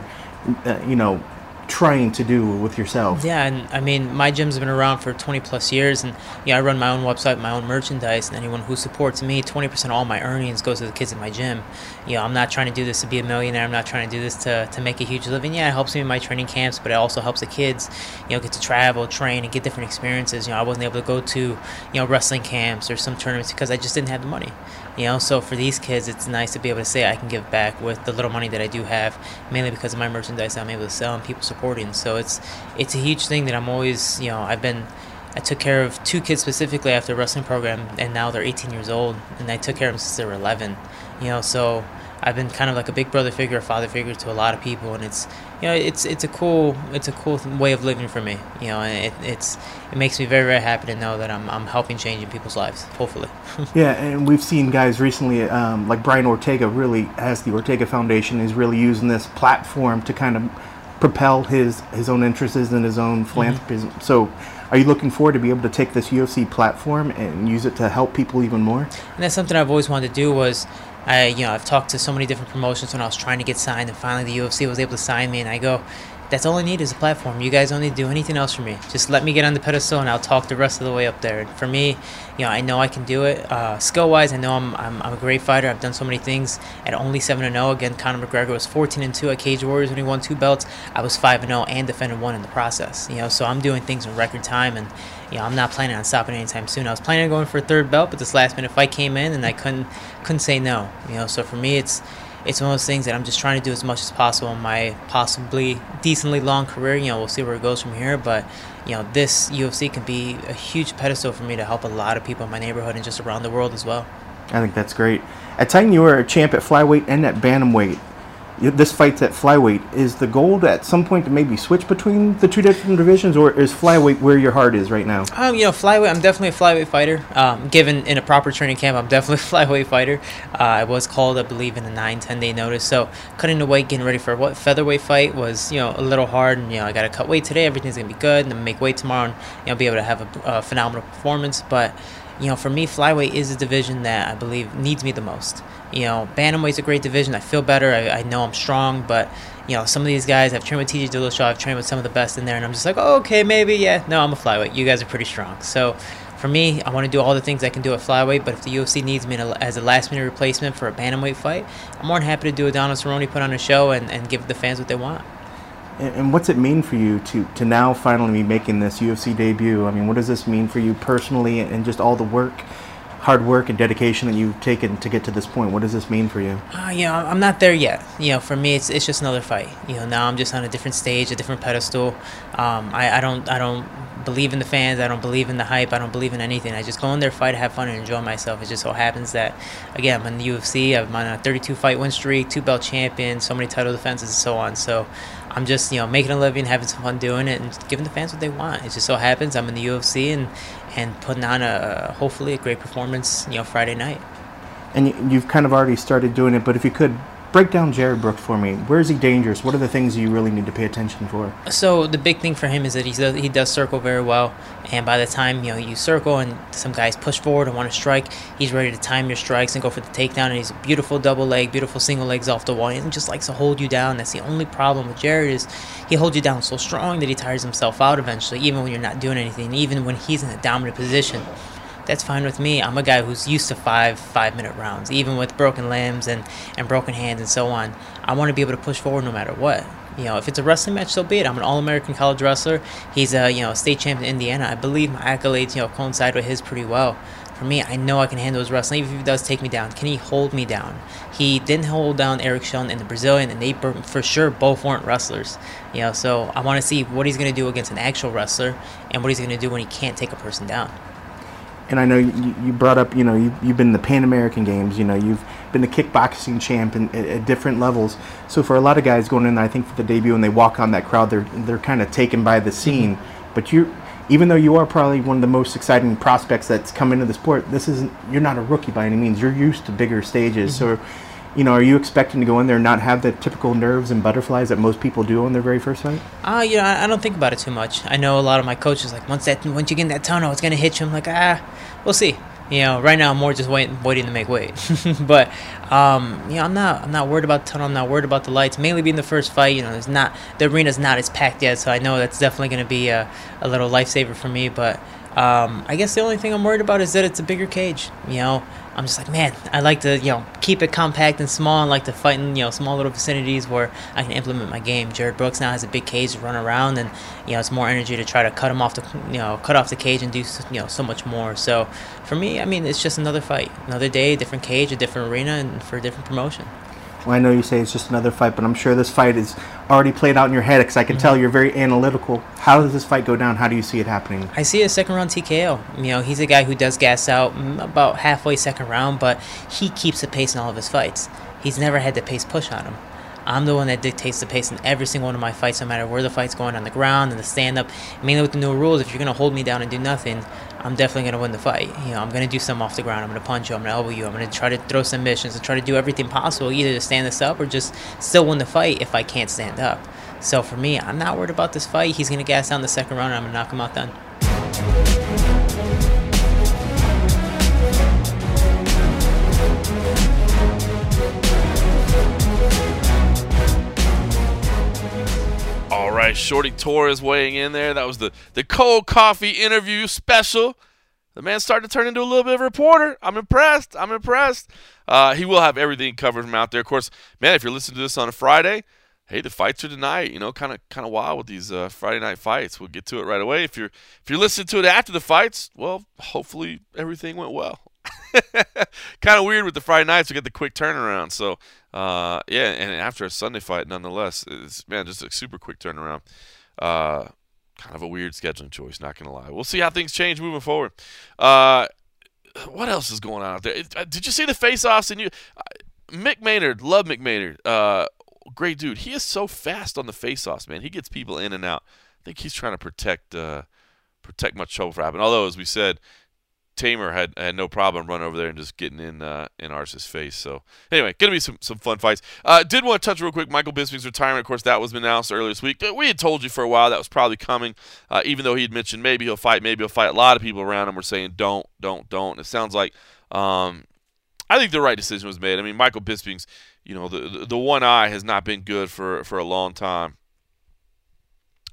uh, you know, trying to do with yourself. Yeah, and I mean, my gym's been around for 20 plus years, and yeah, I run my own website, my own merchandise, and anyone who supports me, 20% of all my earnings goes to the kids in my gym. You know, I'm not trying to do this to be a millionaire. I'm not trying to do this to, to make a huge living. Yeah, it helps me in my training camps, but it also helps the kids, you know, get to travel, train, and get different experiences. You know, I wasn't able to go to, you know, wrestling camps or some tournaments because I just didn't have the money. You know, so for these kids, it's nice to be able to say I can give back with the little money that I do have, mainly because of my merchandise I'm able to sell and people supporting. So it's it's a huge thing that I'm always, you know, I've been. I took care of two kids specifically after wrestling program, and now they're 18 years old, and I took care of them since they were 11. You know, so I've been kind of like a big brother figure, a father figure to a lot of people, and it's you know it's it's a cool it's a cool way of living for me. You know, and it, it's it makes me very very happy to know that I'm I'm helping changing people's lives. Hopefully. Yeah, and we've seen guys recently, um, like Brian Ortega, really has the Ortega Foundation is really using this platform to kind of propel his his own interests and his own philanthropism. Mm-hmm. So, are you looking forward to be able to take this UFC platform and use it to help people even more? And that's something I've always wanted to do was I you know, I've talked to so many different promotions when I was trying to get signed and finally the UFC was able to sign me and I go, that's all I need is a platform. You guys don't need to do anything else for me. Just let me get on the pedestal and I'll talk the rest of the way up there. And for me, you know, I know I can do it. Uh, skill wise, I know I'm, I'm, I'm a great fighter. I've done so many things at only 7 0. Again, Conor McGregor was 14 and 2 at Cage Warriors when he won two belts. I was 5 and 0 and defended one in the process. You know, so I'm doing things in record time and you know, I'm not planning on stopping anytime soon. I was planning on going for a third belt, but this last minute fight came in and I couldn't couldn't say no. You know, so for me it's it's one of those things that I'm just trying to do as much as possible in my possibly decently long career. You know, we'll see where it goes from here, but you know, this UFC can be a huge pedestal for me to help a lot of people in my neighborhood and just around the world as well. I think that's great. At Titan, you were a champ at flyweight and at bantamweight. This fight's at flyweight. Is the goal at some point to maybe switch between the two different divisions, or is flyweight where your heart is right now? Um, you know, flyweight. I'm definitely a flyweight fighter. Um, given in a proper training camp, I'm definitely a flyweight fighter. Uh, I was called, I believe, in a 9, 10 day notice. So cutting the weight, getting ready for what featherweight fight was, you know, a little hard. And you know, I got to cut weight today. Everything's gonna be good, and then make weight tomorrow, and you know, be able to have a, a phenomenal performance. But you know, for me, flyweight is a division that I believe needs me the most. You know, bantamweight's a great division. I feel better. I, I know I'm strong, but you know, some of these guys, I've trained with TJ Dillashaw, I've trained with some of the best in there, and I'm just like, oh, okay, maybe, yeah. No, I'm a flyweight. You guys are pretty strong. So for me, I want to do all the things I can do at flyweight, but if the UFC needs me as a last minute replacement for a bantamweight fight, I'm more than happy to do a Donald Cerrone, put on a show, and, and give the fans what they want. And, what's it mean for you to to now finally be making this UFC debut? I mean, what does this mean for you personally, and just all the work, hard work, and dedication that you've taken to get to this point? What does this mean for you? Uh, you know, I'm not there yet. You know, for me, it's it's just another fight. You know, now I'm just on a different stage, a different pedestal. Um, I, I don't I don't believe in the fans. I don't believe in the hype. I don't believe in anything. I just go in there, fight, have fun, and enjoy myself. It just so happens that, again, I'm in the UFC. I'm on a 32 fight win streak, two belt champion, so many title defenses, and so on. So. I'm just, you know, making a living, having some fun doing it, and giving the fans what they want. It just so happens I'm in the UFC and, and putting on a hopefully a great performance, you know, Friday night. And you, you've kind of already started doing it, but if you could break down Jared Brooks for me, where is he dangerous? What are the things you really need to pay attention for? So the big thing for him is that he does he does circle very well, and by the time you know you circle and some guys push forward and want to strike, he's ready to time your strikes and go for the takedown. And he's a beautiful double leg, beautiful single legs off the wall, and just likes to hold you down. That's the only problem with Jared is he holds you down so strong that he tires himself out eventually, even when you're not doing anything, even when he's in a dominant position that's fine with me. I'm a guy who's used to five five minute rounds, even with broken limbs and, and broken hands and so on. I want to be able to push forward no matter what. You know, if it's a wrestling match, so be it. I'm an All-American college wrestler. He's a you know state champion in Indiana. I believe my accolades you know coincide with his pretty well. For me, I know I can handle his wrestling. Even if he does take me down, can he hold me down? He didn't hold down Eric Shelton and the Brazilian, and they for sure both weren't wrestlers. You know, so I want to see what he's going to do against an actual wrestler, and what he's going to do when he can't take a person down. And I know you, you brought up, you know, you, you've been in the Pan American Games, you know, you've been the kickboxing champ in, at, at different levels. So for a lot of guys going in, I think for the debut, and they walk on that crowd, they're they're kind of taken by the scene. But you, even though you are probably one of the most exciting prospects that's come into the sport, this isn't. You're not a rookie by any means. You're used to bigger stages. Mm-hmm. So, you know, are you expecting to go in there and not have the typical nerves and butterflies that most people do on their very first fight? Uh, you know, I I don't think about it too much. I know a lot of my coaches like once that once you get in that tunnel, it's gonna hit you. I'm like, ah, we'll see. You know, right now I'm more just waiting, waiting to make weight. but um, you know, I'm not, I'm not worried about the tunnel. I'm not worried about the lights. Mainly being the first fight. You know, there's not the arena's not as packed yet, so I know that's definitely to be a, a little lifesaver for me. But um, I guess the only thing I'm worried about is that it's a bigger cage. You know, I'm just like, man, I like to, you know, keep it compact and small and like to fight in, you know, small little vicinities where I can implement my game. Jared Brooks now has a big cage to run around and, you know, it's more energy to try to cut him off the, you know, cut off the cage and do, you know, so much more. So for me, I mean, it's just another fight, another day, different cage, a different arena and for a different promotion. Well, I know you say it's just another fight, but I'm sure this fight is already played out in your head because I can tell you're very analytical. How does this fight go down? How do you see it happening? I see a second round TKO. You know, he's a guy who does gas out mm, about halfway second round, but he keeps the pace in all of his fights. He's never had the pace push on him. I'm the one that dictates the pace in every single one of my fights, no matter where the fight's going on the ground and the stand up. Mainly with the new rules, if you're gonna hold me down and do nothing, I'm definitely gonna win the fight. You know, I'm gonna do something off the ground. I'm gonna punch you. I'm gonna elbow you. I'm gonna try to throw some submissions and try to do everything possible, either to stand this up or just still win the fight if I can't stand up. So for me, I'm not worried about this fight. He's gonna gas down the second round, and I'm gonna knock him out then. Right, Shorty Torres weighing in there. That was the the cold coffee interview special. The man started to turn into a little bit of a reporter. I'm impressed. I'm impressed. Uh, he will have everything covered from out there. Of course, man, if you're listening to this on a Friday, hey, the fights are tonight. You know, kind of kind of wild with these uh, Friday night fights. We'll get to it right away. If you're if you're listening to it after the fights, well, hopefully everything went well. kind of weird with the Friday nights. We get the quick turnaround. So uh, yeah, and after a Sunday fight, nonetheless, it's man just a super quick turnaround. Uh, kind of a weird scheduling choice. Not gonna lie. We'll see how things change moving forward. Uh, what else is going on out there? Uh, Did you see the face-offs? And you, uh, Mick Maynard, love Mick Maynard. Uh, great dude. He is so fast on the face-offs, man. He gets people in and out. I think he's trying to protect uh, protect much trouble from happening. Although, as we said, Teymur had, had no problem running over there and just getting in uh, in Ars's face. So anyway, gonna be some, some fun fights. Uh, did want to touch real quick Michael Bisping's retirement. Of course, that was announced earlier this week. We had told you for a while that was probably coming. Uh, even though he had mentioned maybe he'll fight, maybe he'll fight. A lot of people around him were saying don't, don't, don't. It sounds like um, I think the right decision was made. I mean, Michael Bisping's you know the, the the one eye has not been good for for a long time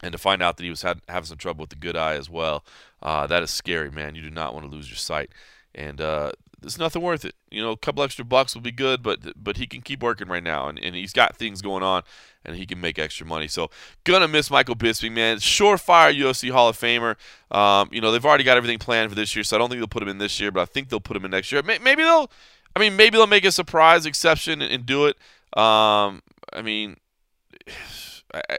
and to find out that he was had, having some trouble with the good eye as well, uh, that is scary, man. You do not want to lose your sight, and uh, it's nothing worth it. You know, a couple extra bucks will be good, but but he can keep working right now, and, and he's got things going on, and he can make extra money. So gonna miss Michael Bisping, man. Surefire UFC Hall of Famer. Um, you know, they've already got everything planned for this year, so I don't think they'll put him in this year, but I think they'll put him in next year. Maybe they'll, I mean, maybe they'll make a surprise exception and, and do it. Um, I mean.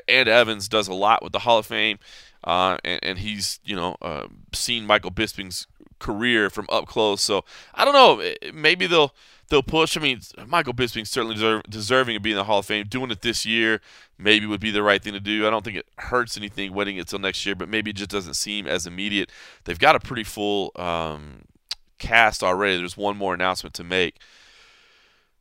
Ed Evans does a lot with the Hall of Fame, uh, and, and, he's you know uh, seen Michael Bisping's career from up close. So I don't know. Maybe they'll they'll push. I mean, Michael Bisping certainly deserve, deserving of being in the Hall of Fame. Doing it this year maybe would be the right thing to do. I don't think it hurts anything waiting until next year, but maybe it just doesn't seem as immediate. They've got a pretty full um, cast already. There's one more announcement to make.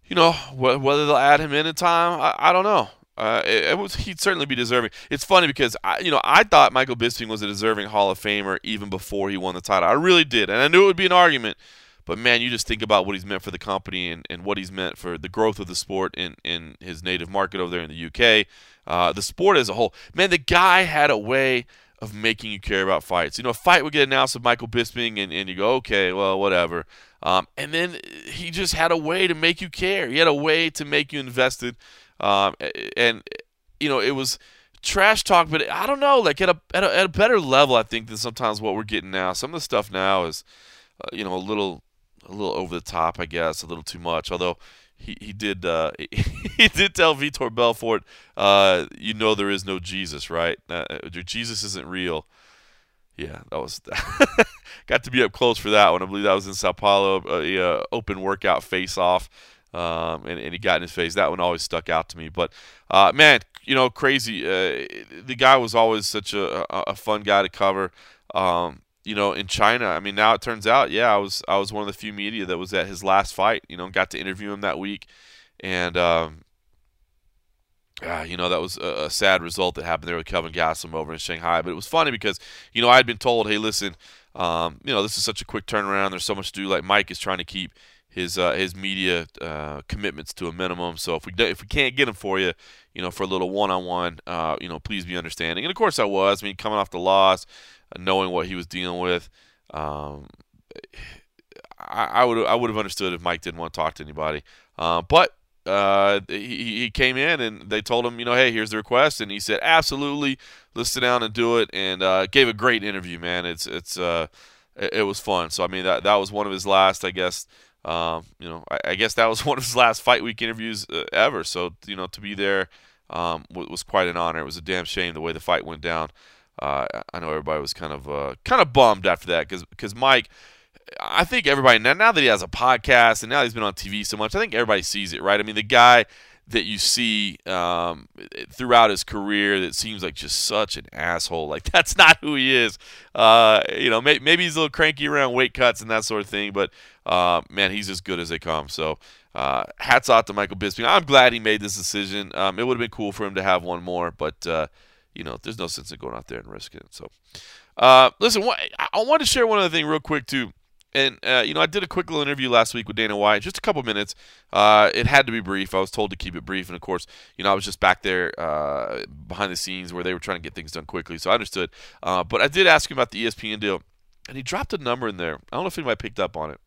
You know, wh- whether they'll add him in in time, I, I don't know. Uh, it, it was, he'd certainly be deserving. It's funny because I, you know I thought Michael Bisping was a deserving Hall of Famer even before he won the title. I really did, and I knew it would be an argument. But man, you just think about what he's meant for the company and, and what he's meant for the growth of the sport in, in his native market over there in the UK, uh, the sport as a whole. Man, the guy had a way of making you care about fights. You know, a fight would get announced with Michael Bisping, and, and you go, okay, well, whatever. Um, and then he just had a way to make you care. He had a way to make you invested. Um, and you know, it was trash talk, but I don't know, like at a, at a at a better level, I think than sometimes what we're getting now. Some of the stuff now is, uh, you know, a little a little over the top, I guess, a little too much. Although he he did uh, he did tell Vitor Belfort, uh, you know, there is no Jesus, right? Uh, Jesus isn't real. Yeah, that was got to be up close for that one. I believe that was in Sao Paulo, uh, open workout face off um, and, and, he got in his face. That one always stuck out to me. But uh, man, you know, crazy. Uh, the guy was always such a, a, fun guy to cover. Um, you know, in China, I mean, now it turns out, yeah, I was I was one of the few media that was at his last fight. You know, got to interview him that week, and um, uh, you know, that was a, a, sad result that happened there with Kelvin Gastelum over in Shanghai. But it was funny because, you know, I had been told, hey, listen, um, you know, this is such a quick turnaround. There's so much to do. Like Mike is trying to keep his uh, his media uh, commitments to a minimum. So if we if we can't get him for you, you know, for a little one-on-one, uh, you know, please be understanding. And of course, I was. I mean, coming off the loss, knowing what he was dealing with, um, I, I would I would have understood if Mike didn't want to talk to anybody. Uh, but uh, he, he came in and they told him, you know, hey, here's the request, and he said, absolutely, let's sit down and do it, and uh, gave a great interview, man. It's it's uh, it, it, was fun. So I mean, that that was one of his last, I guess. Um, you know, I, I, guess that was one of his last fight week interviews uh, ever. So you know, to be there um, was, was quite an honor. It was a damn shame the way the fight went down. Uh, I know everybody was kind of uh, kind of bummed after that because because Mike I think everybody now, now that he has a podcast and now he's been on TV so much, I think everybody sees it, right? I mean, the guy that you see um, throughout his career that seems like just such an asshole. Like that's not who he is. Uh, you know, may, maybe he's a little cranky around weight cuts and that sort of thing, but uh, man, he's as good as they come. So uh, hats off to Michael Bisping. I'm glad he made this decision. Um, it would have been cool for him to have one more, but uh, you know, there's no sense in going out there and risking it. So, uh, listen, what, I want to share one other thing real quick too and uh, you know, I did a quick little interview last week with Dana White, just a couple minutes. Uh, it had to be brief. I was told to keep it brief, and of course, you know, I was just back there uh, behind the scenes where they were trying to get things done quickly, so I understood. Uh, but I did ask him about the ESPN deal, and he dropped a number in there. I don't know if anybody picked up on it,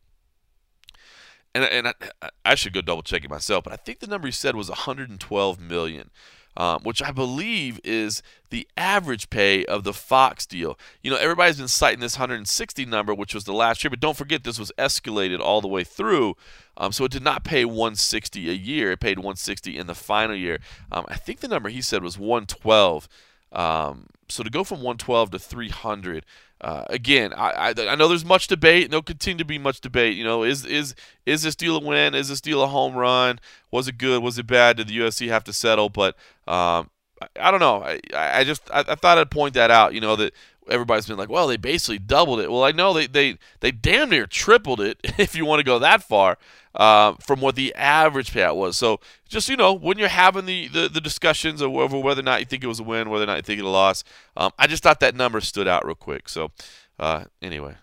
and and I, I should go double check it myself, but I think the number he said was 112 million um, which I believe is the average pay of the Fox deal. You know, everybody's been citing this 160 number, which was the last year, but don't forget this was escalated all the way through. Um, so it did not pay 160 a year; it paid 160 in the final year. Um, I think the number he said was 112. Um, so to go from 112 to 300 uh, again, I, I, I know there's much debate, and there'll continue to be much debate. You know, is is is this deal a win? Is this deal a home run? Was it good? Was it bad? Did the UFC have to settle? But um, I, I, don't know. I, I just I, I thought I'd point that out. You know that everybody's been like, well, they basically doubled it. Well, I know they they they damn near tripled it if you want to go that far uh, from what the average payout was. So just you know, when you're having the, the, the discussions over whether or not you think it was a win, whether or not you think it a loss, um, I just thought that number stood out real quick. So uh, anyway.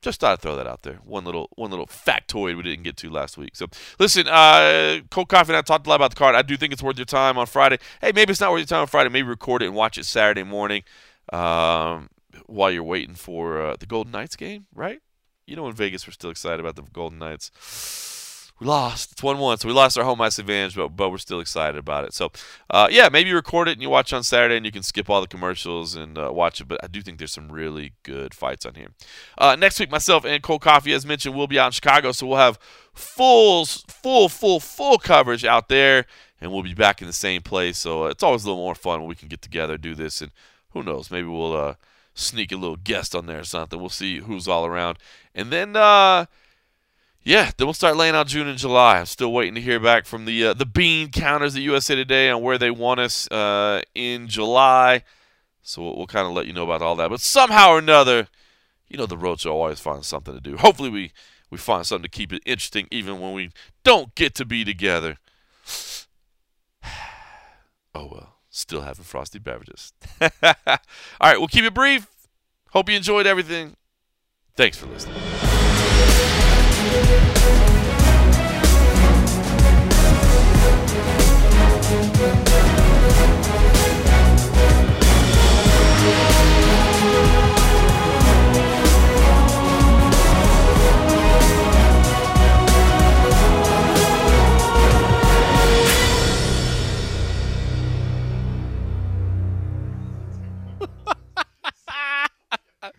Just thought I'd throw that out there. One little one little factoid we didn't get to last week. So listen, uh, Cold Coffee and I talked a lot about the card. I do think it's worth your time on Friday. Hey, maybe it's not worth your time on Friday. Maybe record it and watch it Saturday morning um, while you're waiting for uh, the Golden Knights game, right? You know, in Vegas, we're still excited about the Golden Knights. We lost. It's 1 1, so we lost our home ice advantage, but, but we're still excited about it. So, uh, yeah, maybe you record it and you watch on Saturday and you can skip all the commercials and uh, watch it. But I do think there's some really good fights on here. Uh, next week, myself and Cold Coffee, as mentioned, will be out in Chicago, so we'll have full, full, full, full coverage out there, and we'll be back in the same place. So uh, it's always a little more fun when we can get together, do this, and who knows? Maybe we'll uh, sneak a little guest on there or something. We'll see who's all around. And then, uh, yeah, then we'll start laying out June and July. I'm still waiting to hear back from the uh, the bean counters at USA Today on where they want us uh, in July. So we'll, we'll kind of let you know about all that. But somehow or another, you know, the roadshow always finds something to do. Hopefully, we we find something to keep it interesting, even when we don't get to be together. oh well still having frosty beverages. All right, we'll keep it brief. Hope you enjoyed everything. Thanks for listening. I,